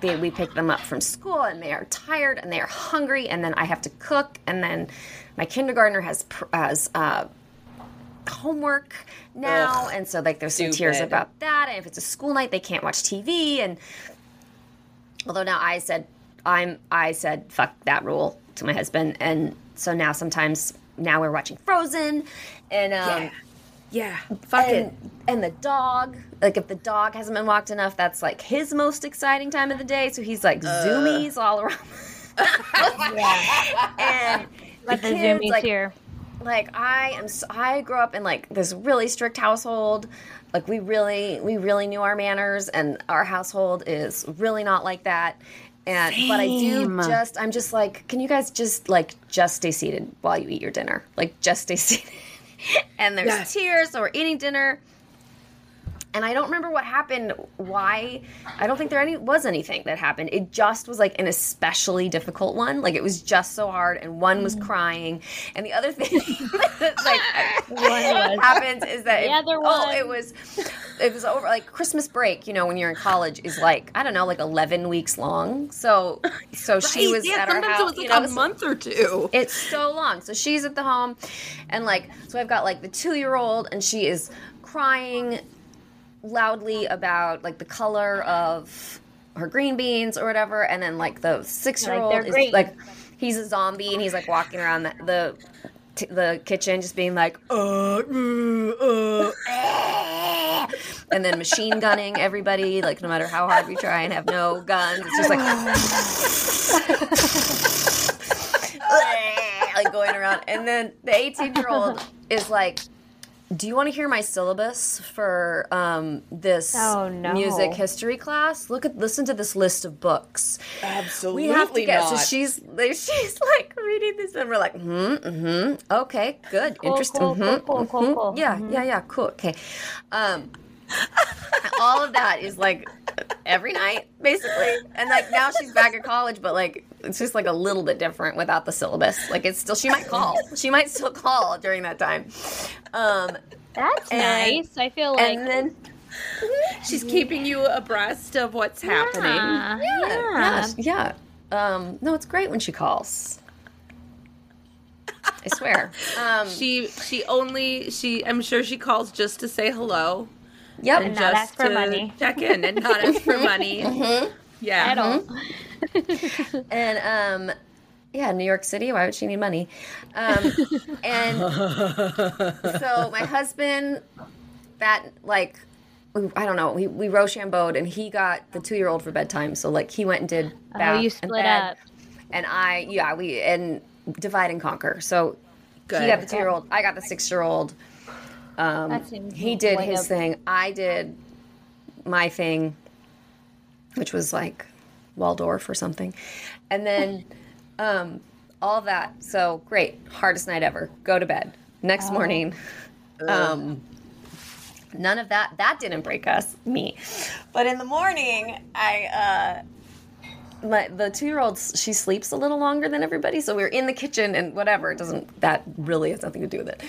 They, we pick them up from school and they are tired and they are hungry and then I have to cook and then my kindergartner has pr- has uh, homework now Ugh, and so like there's some tears about that and if it's a school night they can't watch TV and although now I said I'm I said fuck that rule to my husband and so now sometimes now we're watching Frozen and um Yeah. Yeah. Fuck it. and, and the dog like if the dog hasn't been walked enough that's like his most exciting time of the day so he's like zoomies all around and Let the kids, zoomies like, here. like I am so, I grew up in like this really strict household like we really we really knew our manners and our household is really not like that and but I do just I'm just like can you guys just like just stay seated while you eat your dinner? Like just stay seated. And there's Yeah. tears we're eating dinner and I don't remember what happened. Why? I don't think there any was anything that happened. It just was like an especially difficult one. Like it was just so hard, and one was mm. crying, and the other thing that like happens is that The it, other oh, one. it was it was over like Christmas break. You know, when you're in college, is like I don't know, like eleven weeks long. So so she Right, was yeah, at our sometimes house. it was like you know, a month or two. it's so long. So she's at the home, and like, so I've got like the two year old, and she is crying loudly about like the color of her green beans or whatever, and then like the six year old is like, he's a zombie, and he's like walking around the. the t- the kitchen just being like uh, uh, uh, eh," and then machine gunning everybody like no matter how hard we try and have no guns it's just like like going around. And then the 18 year old is like, do you want to hear my syllabus for um, this Oh, no. music history class? Look at listen to this list of books. Absolutely We have to get not. so she's she's like reading this and we're like hmm hmm okay good Cool, interesting cool, mhm, cool, cool, cool, mhm. cool. yeah yeah yeah cool okay um all of that is like every night basically and like now she's back at college but like it's just like a little bit different without the syllabus. Like it's still she might call. She might still call during that time. Um That's and- nice. I feel like and then She's keeping you abreast of what's happening. yeah, yeah. Yeah. yeah. Um no it's great when she calls. I swear. Um She she only she I'm sure she calls just to say hello. Yep. And not just ask for to money. check in and not ask for money. Yeah. At all. and um yeah new york city why would she need money? Um and so my husband that like i don't know we, we rochambeaued and he got the two-year-old for bedtime. So like he went and did bath Oh, you and split bed, up. and i yeah we and divide and conquer. So Good. he got the two-year-old i got the six-year-old. Um That seems he did his up- thing. I did my thing which was like Waldorf or something. And then um, all that. So great. Hardest night ever. Go to bed. Next morning. Um, none of that. That didn't break us, me. But in the morning, I. Uh, my, the two year old she sleeps a little longer than everybody so we are in the kitchen and whatever it doesn't that really has nothing to do with it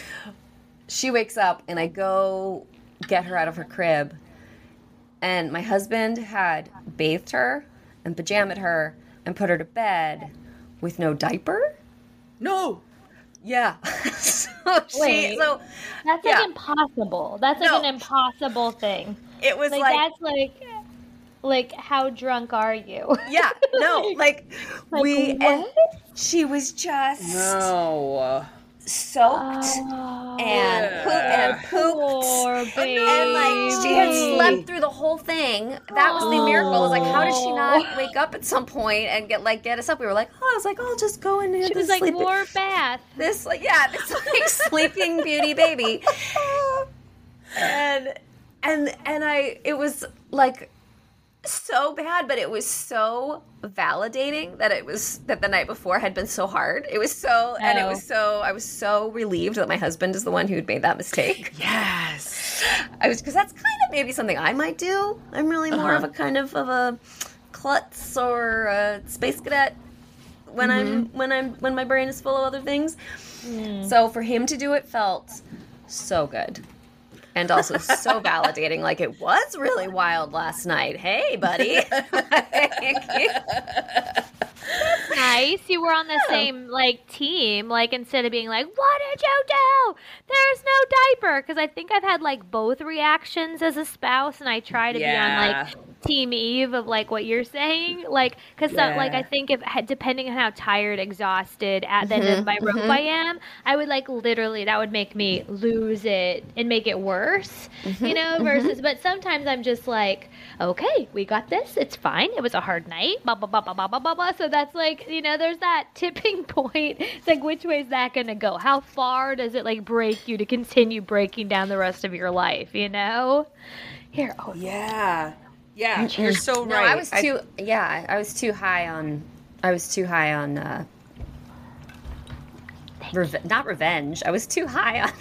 she wakes up and i go get her out of her crib and my husband had bathed her and pajamaed her and put her to bed with no diaper. No. Yeah. so she, Wait. so That's Yeah. like impossible. That's like No. an impossible thing. it was Like, like, that's like like how drunk are you? yeah, no, like, Like, we and what? she was just No. Soaked Oh, and poop and pooped. baby. And like she had slept through the whole thing. That was the miracle. It was like, how did she not wake up at some point and get like get us up? We were like, oh, I was like, I'll just go in here. She was like warm bath. this like yeah this like sleeping beauty baby and and and i it was like, so bad, but it was so validating that it was that the night before had been so hard. It was so, and it Oh. was so. I was so relieved that my husband is the one who had made that mistake. Yes. I was because that's kind of maybe something I might do. I'm really more of uh-huh. a kind of of a klutz or a space cadet when I'm mm-hmm. when I'm when my brain is full of other things. Mm. So for him to do it felt so good. And also so validating, like it was really wild last night. Hey, buddy. nice. You were on the same like team. Like instead of being like, "What did you do? There's no diaper," because I think I've had like both reactions as a spouse, and I try to be on like team Eve of like what you're saying, like because like I think if depending on how tired, exhausted at the end of mm-hmm, my rope mm-hmm. I am, I would like literally that would make me lose it and make it worse, mm-hmm, you know. Versus, but sometimes I'm just like, okay, we got this. It's fine. It was a hard night. Blah blah blah blah blah blah blah. blah. So that's like you know, there's that tipping point. It's like which way is that gonna go? How far does it like break you to continue breaking down the rest of your life? You know. Here, oh Yeah. Yeah. You're so no, right. I was too. yeah, I was too high on. I was too high on. uh reve- Not revenge. I was too high on.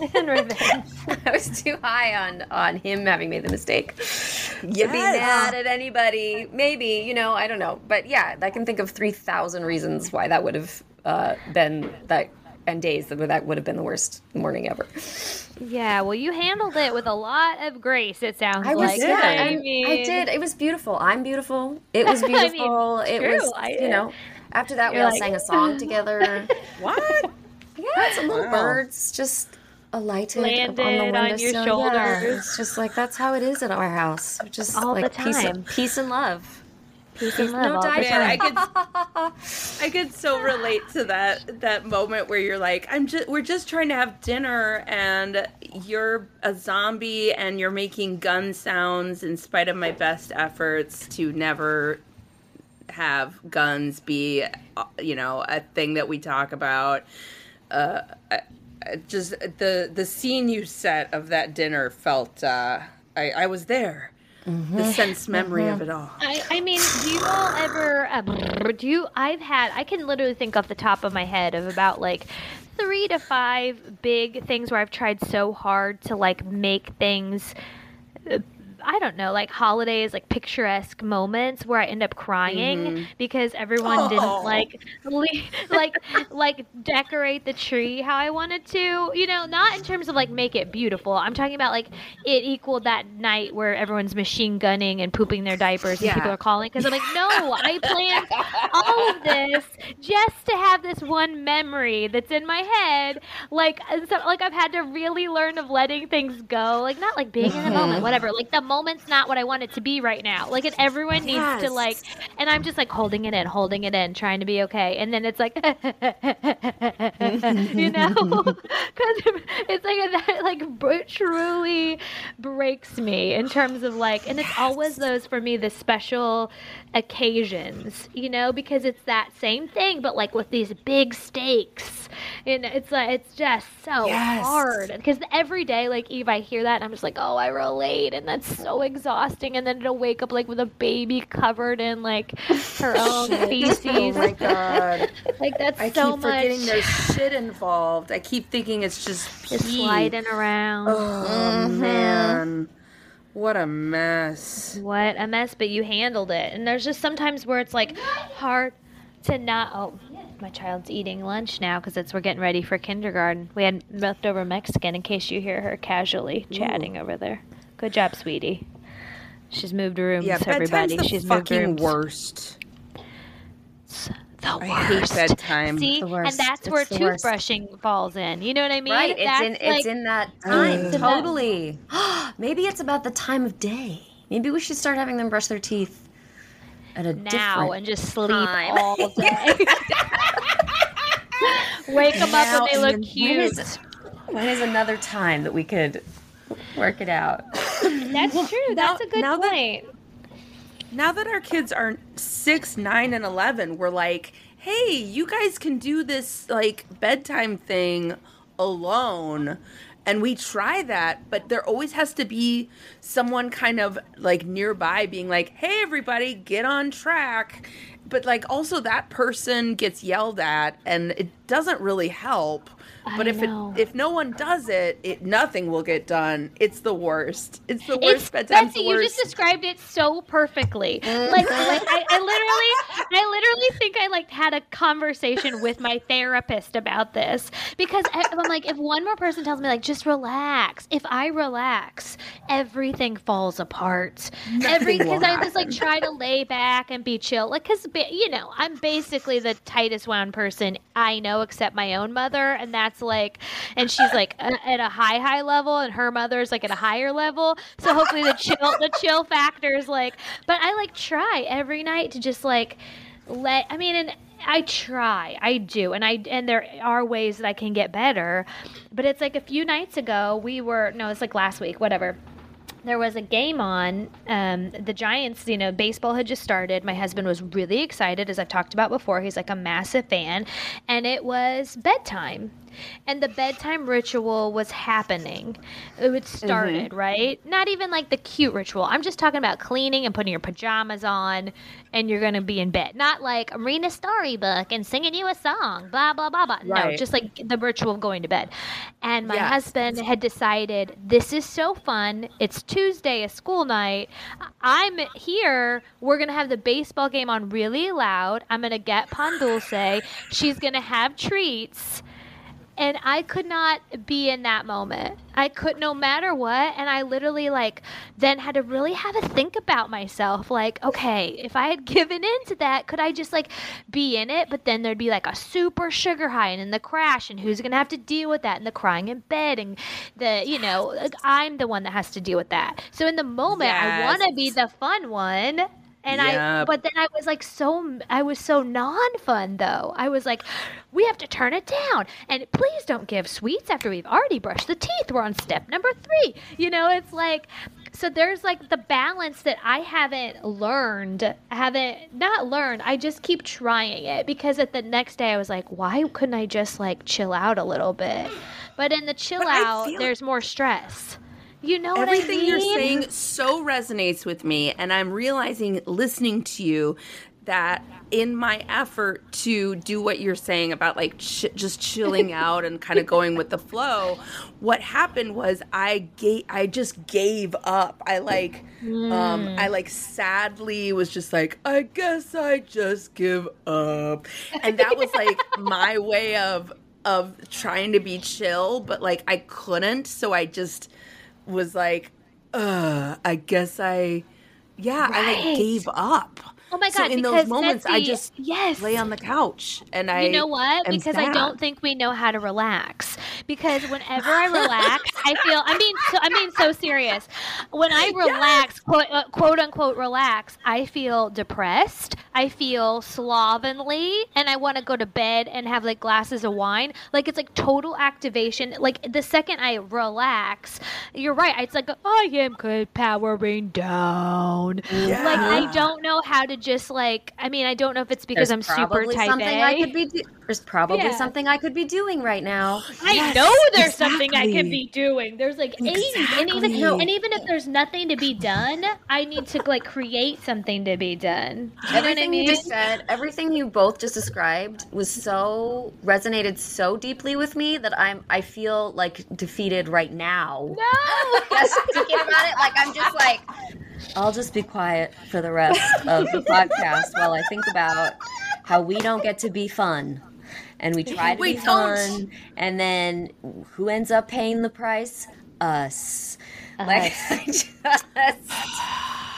and revenge. I was too high on on him having made the mistake to be mad at anybody. Maybe you know, I don't know, but yeah, I can think of three thousand reasons why that would have uh, been that and days that that would have been the worst morning ever. Yeah, well, you handled it with a lot of grace. It sounds I was like. yeah, I, I, mean, I did. It was beautiful. I'm beautiful. It was I mean, beautiful. it true, was I- you know. After that, we You're all like- sang a song together. What? Yeah, some little Wow. birds just alighted Landed on the on your windowsill. Yeah, shoulders. it's just like that's how it is at our house. Just All the like peace, time. peace. Peace and love no all. Man, I could I could so relate to that that moment where you're like, I'm just we're just trying to have dinner and you're a zombie and you're making gun sounds in spite of my best efforts to never have guns be uh, you know a thing that we talk about. Uh I, I just the the scene you set of that dinner felt uh I, I was there the sense memory of it all I, I mean, do you all ever um, do you? I've had. I can literally think off the top of my head of about like three to five big things where I've tried so hard to like make things. I don't know, like holidays, like picturesque moments where I end up crying mm-hmm. because everyone Oh. didn't like, le- like, like decorate the tree how I wanted to. You know, not in terms of like make it beautiful. I'm talking about like it equaled that night where everyone's machine gunning and pooping their diapers and people are calling because I'm like, no, I planned all of this just to have this one memory that's in my head. Like, and so, like I've had to really learn of letting things go. Like, not like being in the moment, mm-hmm. whatever. Like the moment's not what I want it to be right now. Like, and everyone needs to like, and I'm just like holding it in, holding it in, trying to be okay. And then it's like, you know, because it's like that like truly breaks me in terms of like, and it's always those for me the special occasions, you know, because it's that same thing, but like with these big stakes, and it's like it's just so Yes. hard because every day, like Eve, I hear that and I'm just like, oh, I relate, and that's so exhausting, and then it'll wake up like with a baby covered in like her own oh feces. Oh my god. Like that's I so keep much. forgetting there's shit involved. I keep thinking it's just pee. sliding around. Oh mm-hmm. man, what a mess. What a mess, but you handled it. And there's just sometimes where it's like hard to not. Oh, my child's eating lunch now because it's we're getting ready for kindergarten. We had leftover Mexican in case you hear her casually chatting over there. Good job, sweetie. She's moved rooms. Yeah, bedtime's everybody. the She's moved fucking rooms. worst. The I hate worst. bedtime. See, The and worst. that's where It's the worst. toothbrushing falls in. You know what I mean? Right, it's That's in it's in that time. It's in totally. Maybe it's about the time of day. Maybe we should start having them brush their teeth at a now different and just sleep time. all day. Wake them up Now when they look when cute. is- When is another time that we could work it out? That's true. That's a good now that- point. Now that our kids are six, nine, and eleven, we're like, hey, you guys can do this like bedtime thing alone. And we try that, but there always has to be someone kind of like nearby being like, hey, everybody, get on track. But like also that person gets yelled at and it doesn't really help. But I if know. it if no one does it, it nothing will get done. It's the worst. It's the It's worst. Betsy, the you just described it so perfectly. Like, like I, I literally, I literally think I like had a conversation with my therapist about this because I, I'm like, if one more person tells me like, just relax. If I relax, everything falls apart. Nothing will because I just like try to lay back and be chill. Like, cause you know, I'm basically the tightest wound person I know, except my own mother, and that's like, and she's like a- at a high high level, and her mother's like at a higher level. So hopefully the chill the chill factor is like, but I like try every night to just like let. I mean, and I try, I do, and I and there are ways that I can get better, but it's like a few nights ago we were no, it's like last week, whatever there was a game on. Um, the Giants, you know, baseball had just started. My husband was really excited, as I've talked about before. He's like a massive fan. And it was bedtime. And the bedtime ritual was happening. It mm-hmm. started, right? Not even like the cute ritual. I'm just talking about cleaning and putting your pajamas on and you're going to be in bed. Not like I'm reading a storybook and singing you a song, blah, blah, blah, blah. No, just like the ritual of going to bed. And my Yes. husband had decided this is so fun. It's Tuesday, a school night. I'm here. We're gonna have the baseball game on really loud. I'm gonna get pan dulce. She's gonna have treats. And I could not be in that moment. I could no matter what. And I literally like then had to really have a think about myself. Like, okay, if I had given in to that, could I just like be in it? But then there'd be like a super sugar high and then the crash and who's gonna have to deal with that and the crying in bed and the you know, like, I'm the one that has to deal with that. So in the moment I wanna be the fun one. And I, but then I was like so, I was so non-fun though. I was like, we have to turn it down, and please don't give sweets after we've already brushed the teeth. We're on step number three. You know, it's like, so there's like the balance that I haven't learned, haven't not learned. I just keep trying it because at the next day I was like, why couldn't I just like chill out a little bit? But in the chill But out, feel- there's more stress. You know Everything what I mean? you're saying so resonates with me, and I'm realizing listening to you that in my effort to do what you're saying about like ch- just chilling out and kind of going with the flow, what happened was I gave I just gave up. I like um I like sadly was just like I guess I just give up. And that was like my way of of trying to be chill, but like I couldn't, so I just was like, uh, I guess I, yeah, I like gave up. Oh my god! So in those moments, I just yes, lay on the couch and I. You know what? Because I don't think we know how to relax. Because whenever I relax, I feel. I mean, so, I mean, so serious. When I relax, quote, uh, quote unquote, relax, I feel depressed. I feel slovenly, and I want to go to bed and have like glasses of wine. Like it's like total activation. Like the second I relax, you're right. It's like I am good powering down. Like I don't know how to just like. I mean, I don't know if it's because There's I'm super type something A. I could be. Do- There's probably Yeah. something I could be doing right now. I Yes, know there's something I exactly. could be doing. There's like 80, and even Exactly. and even if there's nothing to be done, I need to like create something to be done. You know what I Everything mean? you just said, everything you both just described was so resonated so deeply with me that I'm I feel like defeated right now. no. Just thinking about it, like I'm just like I'll just be quiet for the rest of the podcast while I think about how we don't get to be fun. And we try to We be don't. fun, and then who ends up paying the price? Us. Like, I just,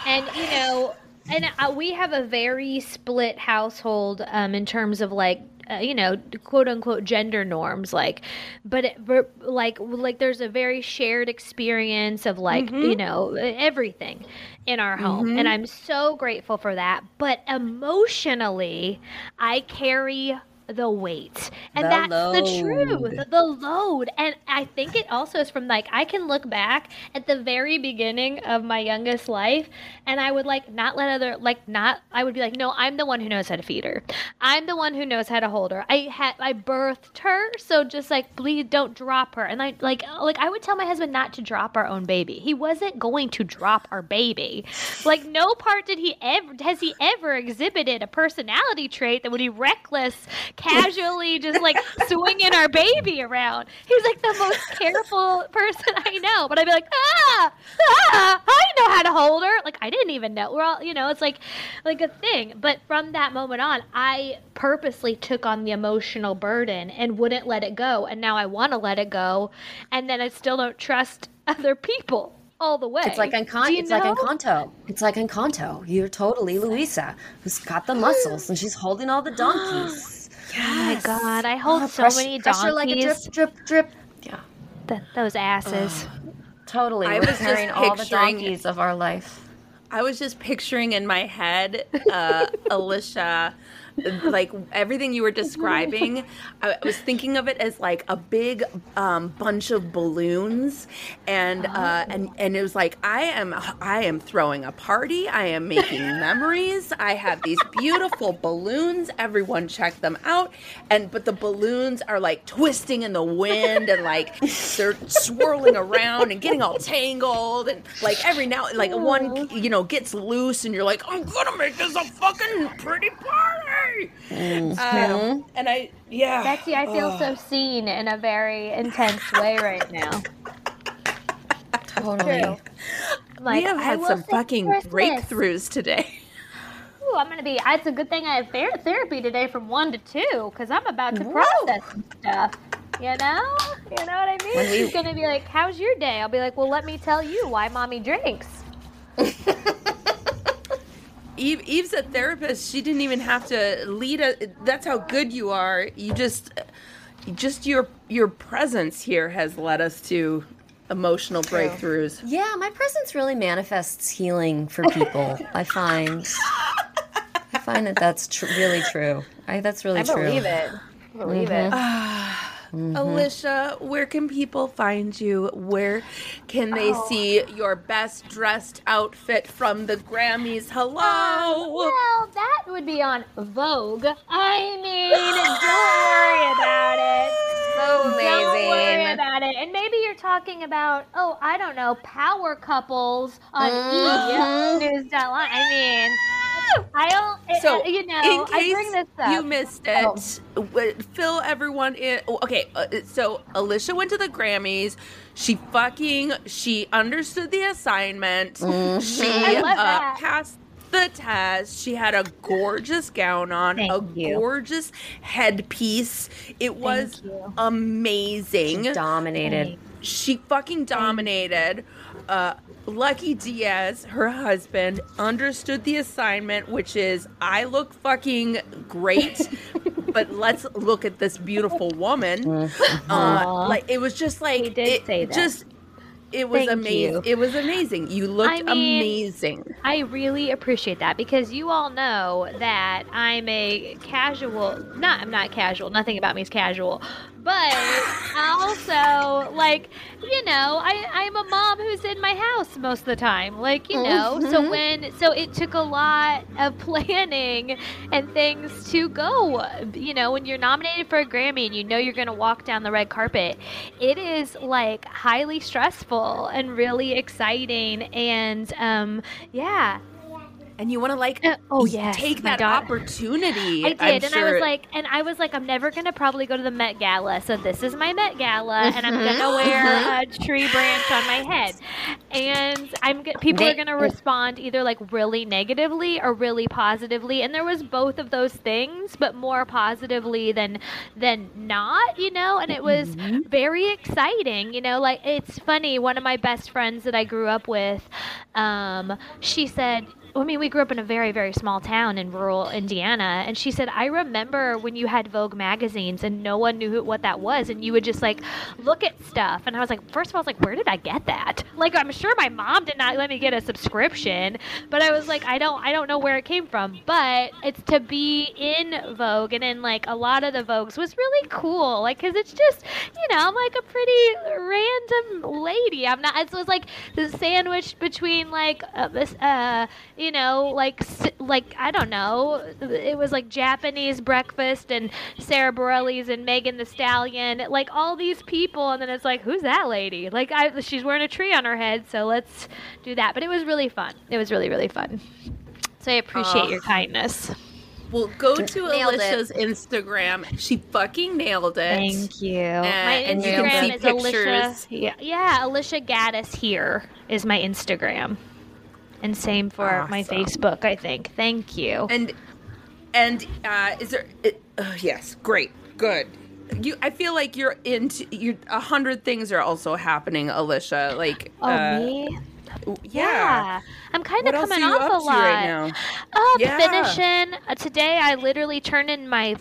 and you know and uh, we have a very split household um, in terms of like uh, you know quote unquote gender norms like but it, like like there's a very shared experience of like you know everything in our home and i'm so grateful for that but emotionally i carry the weight. And The that's the truth. The load. And I think it also is from like I can look back at the very beginning of my youngest life and I would like not let other like not I would be like, no, I'm the one who knows how to feed her. I'm the one who knows how to hold her. I had I birthed her, so just like please don't drop her. And I like uh, like I would tell my husband not to drop our own baby. He wasn't going to drop our baby. Like no part did he ever has he ever exhibited a personality trait that would be reckless, casually just like swinging our baby around. He's like the most careful person I know. But I'd be like, ah, ah, I know how to hold her. Like I didn't even know. We're all, you know, it's like like a thing. But from that moment on, I purposely took on the emotional burden and wouldn't let it go. And now I want to let it go, and then I still don't trust other people all the way. It's like Encanto. It's like know? Encanto. It's like Encanto. You're totally Luisa, who's got the muscles and she's holding all the donkeys. Oh my god, I hold Oh, so press- many pressure donkeys. like a drip, drip, drip. Yeah, Th- those asses. totally. I We're was just carrying all the picturing- donkeys of our life. I was just picturing in my head, uh, Alicia, like everything you were describing. I was thinking of it as like a big um, bunch of balloons, and uh, and and it was like I am I am throwing a party. I am making memories. I have these beautiful balloons. Everyone check them out. And but the balloons are like twisting in the wind and like they're swirling around and getting all tangled and like every now like one you know gets loose and you're like I'm gonna make this a fucking pretty party. Um, and I yeah. Betsy, I feel so seen in a very intense way right now. Totally. True. Like, we have had some fucking Christmas. breakthroughs today. Ooh, I'm gonna be. It's a good thing I have ther- therapy today from one to two because I'm about to process some stuff. You know, you know what I mean. When we- She's gonna be like, "How's your day?" I'll be like, "Well, let me tell you why mommy drinks." Eve, Eve's a therapist. She didn't even have to lead a. That's how good you are. You just, just your your presence here has led us to emotional breakthroughs. Yeah, my presence really manifests healing for people. I find. I find that that's tr- really true. I, that's really I true. believe it. Believe it. Mm-hmm. Alisha, where can people find you? Where can they Oh. see your best dressed outfit from the Grammys? Hello. Well, that would be on Vogue. I mean, don't worry about it. So Don't worry about it. And maybe you're talking about, oh, I don't know, power couples on Mhm. E! News.line. I mean, I don't, So, uh, you know, in I case bring this up. you missed it, w- fill everyone in. oh, Okay, uh, so Alisha went to the Grammys. She fucking she understood the assignment. She Mm-hmm. I love uh, passed the test. She had a gorgeous gown on, Thank a you. gorgeous headpiece. It was you. amazing. Dominated. She fucking dominated. Uh, Lucky Diaz, her husband, understood the assignment, which is I look fucking great, but let's look at this beautiful woman. Uh, like it was just like He did it say that. just it was amazing. It was amazing. You looked I mean- amazing. I really appreciate that because you all know that I'm a casual. Not I'm not casual. Nothing about me is casual. But also, like, you know, I I'm a mom who's in my house most of the time. Like, you know, so mm-hmm. when so it took a lot of planning and things to go. You know, when you're nominated for a Grammy and you know you're going to walk down the red carpet, it is like highly stressful and really exciting. And um yeah And you want to like Uh, oh, yeah take Oh that God. opportunity. I did, I'm and sure. I was like, and I was like, I'm never gonna probably go to the Met Gala, so this is my Met Gala, and I'm gonna wear a tree branch on my head, and I'm g- people are gonna respond either like really negatively or really positively, and there was both of those things, but more positively than than not, you know, and it was very exciting, you know, like it's funny. One of my best friends that I grew up with, um, she said I mean, we grew up in a very, very small town in rural Indiana. And she said, I remember when you had Vogue magazines and no one knew who, what that was. And you would just like look at stuff. And I was like, first of all, I was like, where did I get that? Like, I'm sure my mom did not let me get a subscription. But I was like, I don't, I don't know where it came from. But it's to be in Vogue and in like a lot of the Vogues was really cool. Like, cause it's just, you know, I'm like a pretty random lady. I'm not, it was like the sandwich between like uh, this, uh, you know, like like I don't know, it was like Japanese breakfast and Sara Bareilles and Megan Thee Stallion, like all these people, and then it's like, who's that lady? Like I, she's wearing a tree on her head, so let's do that. But it was really fun. It was really really fun. So I appreciate your kindness. Well, go to Nailed it. Alisha's Instagram. She fucking nailed it. Thank you. my and you Instagram can see is Alisha. pictures. Yeah, yeah, Alisha Gaddis here is my Instagram, and same for my Facebook. I think. Thank you. And and uh, is there? It, uh, yes, great, good. You, I feel like you're into. You a hundred things are also happening, Alisha. Like, oh uh, me. yeah. I'm kind of coming off a lot. right Um, Yeah. finishing uh, today. I literally turned in my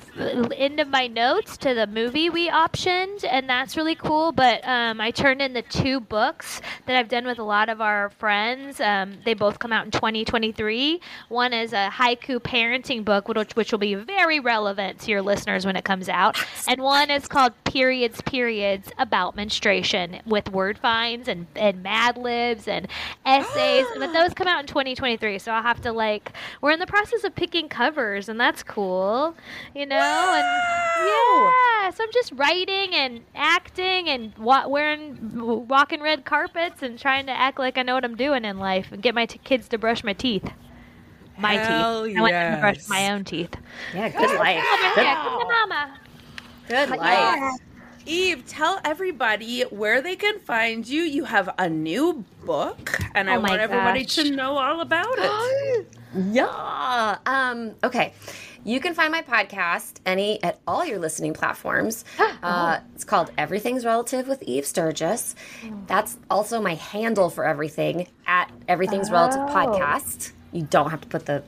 end of my notes to the movie we optioned, and that's really cool. But um, I turned in the two books that I've done with a lot of our friends. Um, they both come out in 2023. One is a haiku parenting book, which which will be very relevant to your listeners when it comes out, and one is called Periods Periods about menstruation with word finds and and Mad Libs and essays. but those come out in 2023, so I'll have to like. We're in the process of picking covers, and that's cool, you know. And yeah, so I'm just writing and acting and wa- wearing walking red carpets and trying to act like I know what I'm doing in life and get my t- kids to brush my teeth. My Hell teeth. I want them to brush my own teeth. Yeah, good life. Come here, come to mama. Good life. Yeah. Eve, tell everybody where they can find you. You have a new book, and I Oh my want everybody to know all about it. Yeah. Um, okay. You can find my podcast any at all your listening platforms. Uh, it's called Everything's Relative with Eve Sturges. That's also my handle for everything at Everything's Relative Podcast. You don't have to put the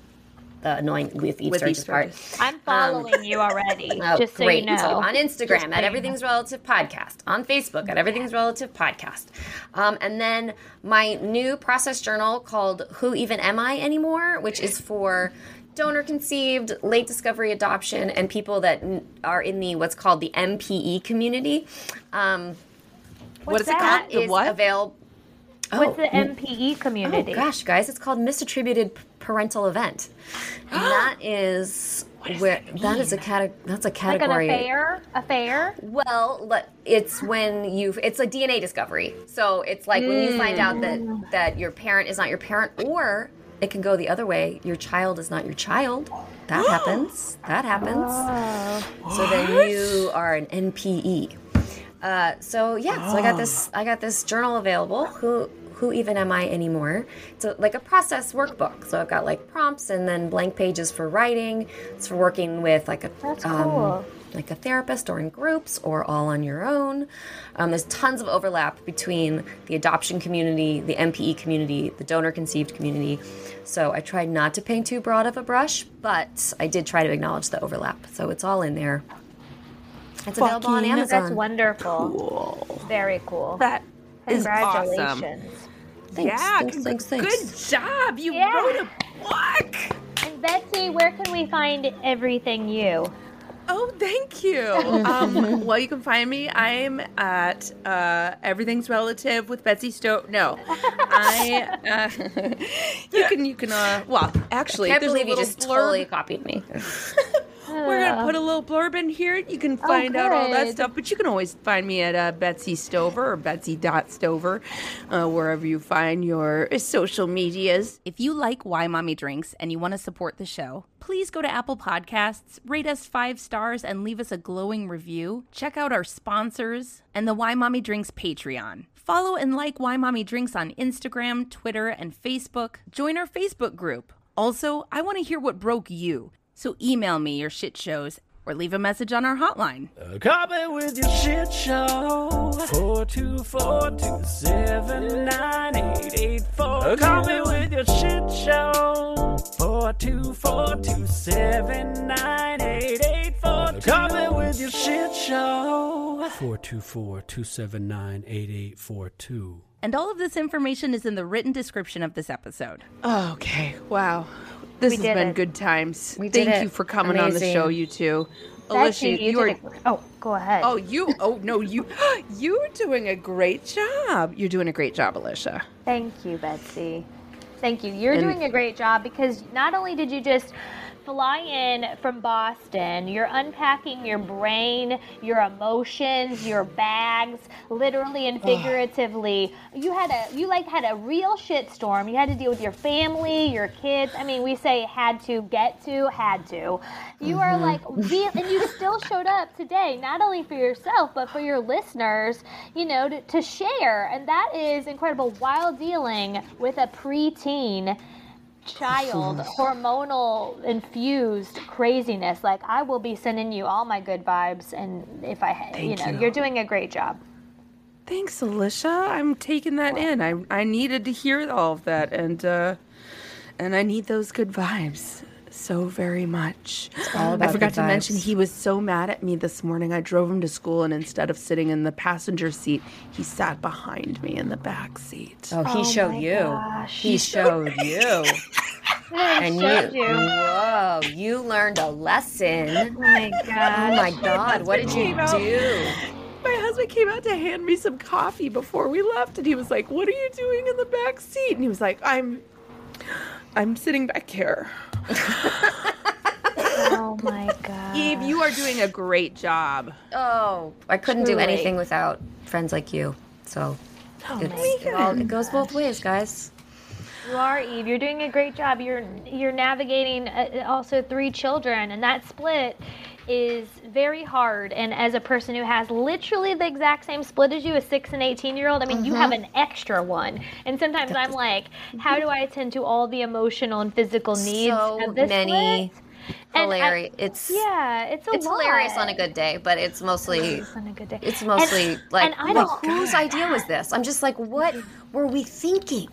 the annoying with Eve With Eve Sturges part. I'm following you already, Oh, just so great. you know. on Instagram so at you Everything's Relative Podcast, on Facebook at Everything's Relative Podcast. Um, and then my new process journal called Who Even Am I Anymore, which is for donor conceived, late discovery adoption, and people that are in the what's called the MPE community. Um, what is it that? called? The is what? available. Oh, What's the MPE oh, community? Oh gosh, guys, it's called misattributed parental event. And that is where that is a cate- that's a category. like an affair? Affair? Well, it's when you it's a DNA discovery. So it's like when you find out that mm. that your parent is not your parent or it can go the other way. Your child is not your child. That happens. That happens. So then you are an NPE. Uh, so yeah, so I got this. I got this journal available. Who who even am I anymore? It's a, like a process workbook. So I've got like prompts and then blank pages for writing. It's for working with like a That's um, cool. like a therapist or in groups or all on your own. Um, there's tons of overlap between the adoption community, the MPE community, the donor conceived community. So I tried not to paint too broad of a brush, but I did try to acknowledge the overlap. So it's all in there. It's available on Amazon. That's wonderful. Cool. Very cool. That is awesome. Congratulations. Thanks, yeah, thanks, thanks, thanks. good job. You Yeah. wrote a book. And Betsy, where can we find everything you? Oh, thank you. um, well, you can find me. I'm at uh, Everything's Relative with Betsy Stowe. No, I. Uh, you can. You can. Uh, well, actually, I can't there's believe a you just blurb. totally copied me. We're gonna put a little blurb in here. You can find out all that Oh, stuff. But you can always find me at uh, Betsy Stover or Betsy dot Stover, uh, wherever you find your social medias. If you like Why Mommy Drinks and you want to support the show, please go to Apple Podcasts, rate us five stars, and leave us a glowing review. Check out our sponsors and the Why Mommy Drinks Patreon. Follow and like Why Mommy Drinks on Instagram, Twitter, and Facebook. Join our Facebook group. Also, I want to hear what broke you. So email me your shit shows or leave a message on our hotline. Call me with your shit show. 424-279-8884. Call me with your shit show. 424-279-8884. Call me with your shit show. 424-279-8842. And all of this information is in the written description of this episode. Okay, wow. This We has been it. good times. We did Thank you for coming on the show, you two. Alisha, you you are. a- oh, go ahead. Oh, you. Oh no, you. You're doing a great job. You're doing a great job, Alisha. Thank you, Betsy. Thank you. You're And- doing a great job because not only did you just fly in from Boston, you're unpacking your brain, your emotions, your bags, literally and figuratively. You had a you like had a real shitstorm. You had to deal with your family, your kids. I mean, we say had to, get to, had to. You are mm-hmm. like real, and you still showed up today, not only for yourself but for your listeners. You know, to, to share, and that is incredible. While dealing with a preteen child hormonal infused craziness like i will be sending you all my good vibes and if i you know you. you're doing a great job Thanks, Alisha. I'm taking that in. I I needed to hear all of that, and uh, and I need those good vibes so very much. I forgot good to mention he was so mad at me this morning. I drove him to school, and instead of sitting in the passenger seat, he sat behind me in the back seat. Oh, he Oh showed you. gosh. He showed you. and showed you, you. whoa, you learned a lesson. oh my god! Oh god my God, what did you do? My husband came out to hand me some coffee before we left, and he was like, "What are you doing in the back seat?" And he was like, "I'm, I'm sitting back here." oh my god Eve, you are doing a great job. Oh, I couldn't do anything without friends like you. So Oh it's, it, all, it goes both ways, guys. You are Eve. You're doing a great job. You're you're navigating uh, also three children, and that split is very hard. And as a person who has literally the exact same split as you, a six and eighteen year old, I mean, you have Mm-hmm. an extra one. And sometimes I'm like, how do I attend to all the emotional and physical needs So of this many split? And I- hilarious. It's Yeah, it's a it's lot. hilarious on a good day, but it's mostly on a good day. it's mostly And- like and I well, don't- whose idea was this? I'm just like, what were we thinking?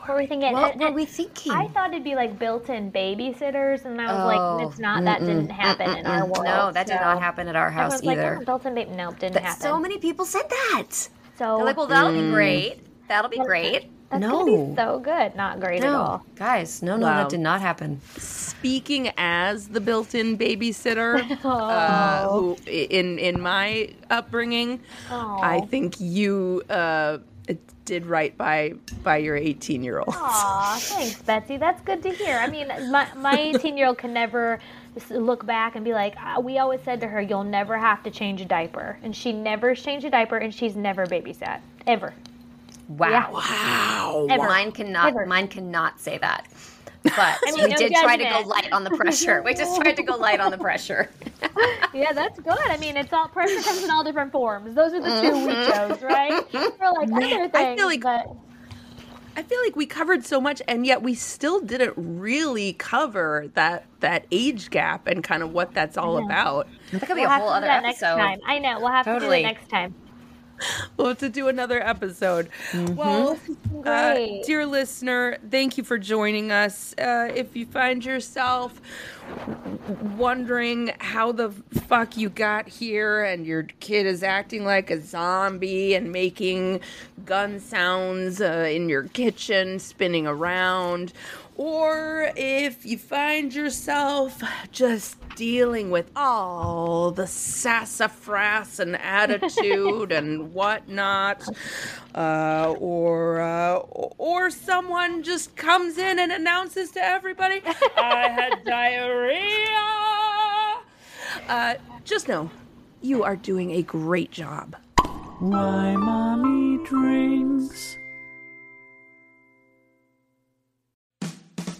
What were we thinking? What And- were we thinking? I thought it'd be like built-in babysitters, and I was Oh, like, "It's not. That didn't happen in our world." no, that did so- not happen at our house Everyone's like, either. oh, built-in baby. Nope, didn't But happen. so many people said that. So They're like, well, that'll be great. That'll be great. that's no, gonna be so good. Not great at all. guys, no, no, Wow. that did not happen. Speaking as the built-in babysitter, uh, who in in my upbringing, I think you uh, did right by by your 18-year-old. Aw, thanks, Betsy. That's good to hear. I mean, my my 18 year old can never look back and be like, "Ah, we always said to her, you'll never have to change a diaper, and she never changed a diaper, and she's never babysat ever. Wow. Yeah. Wow. Ever. Mine cannot. Ever. Mine cannot say that. But mean, we no did try to go light on the pressure. We just tried to go light on the pressure. Yeah, that's good. I mean, it's all pressure comes in all different forms. Those are the two we mm-hmm. chose, right? We're like other things, I feel like- but I feel like we covered so much, and yet we still didn't really cover that that age gap and kind of what that's all about. That could be we'll a whole other do that next episode. time. I know. We'll have to do it next time. We'll have to do another episode. Well, uh, dear listener, thank you for joining us. Uh, if you find yourself wondering how the fuck you got here and your kid is acting like a zombie and making gun sounds uh, in your kitchen, spinning around, or if you find yourself just dealing with all the sassafras and attitude and whatnot, uh, or uh, or someone just comes in and announces to everybody, "I had diarrhea." Uh, just know, you are doing a great job. My mommy drinks.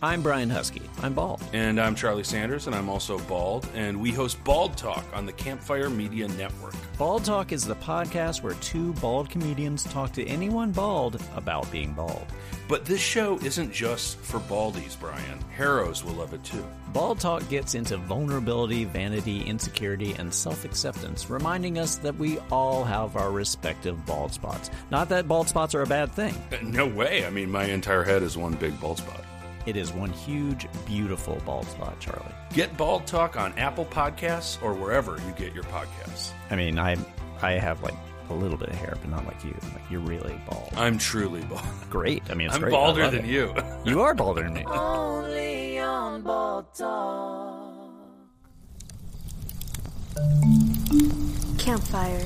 I'm Brian Huskey. I'm bald. And I'm Charlie Sanders, and I'm also bald. And we host Bald Talk on the Campfire Media Network. Bald Talk is the podcast where two bald comedians talk to anyone bald about being bald. But this show isn't just for baldies, Brian. Harrows will love it too. Bald Talk gets into vulnerability, vanity, insecurity, and self acceptance, reminding us that we all have our respective bald spots. Not that bald spots are a bad thing. No way. I mean, my entire head is one big bald spot. It is one huge, beautiful bald spot, Charlie. Get Bald Talk on Apple Podcasts or wherever you get your podcasts. I mean, I I have like a little bit of hair, but not like you. Like you're really bald. I'm truly bald. Great. I mean, it's I'm great. Balder than it. you. You are balder than me. Only on Bald Talk. Campfire.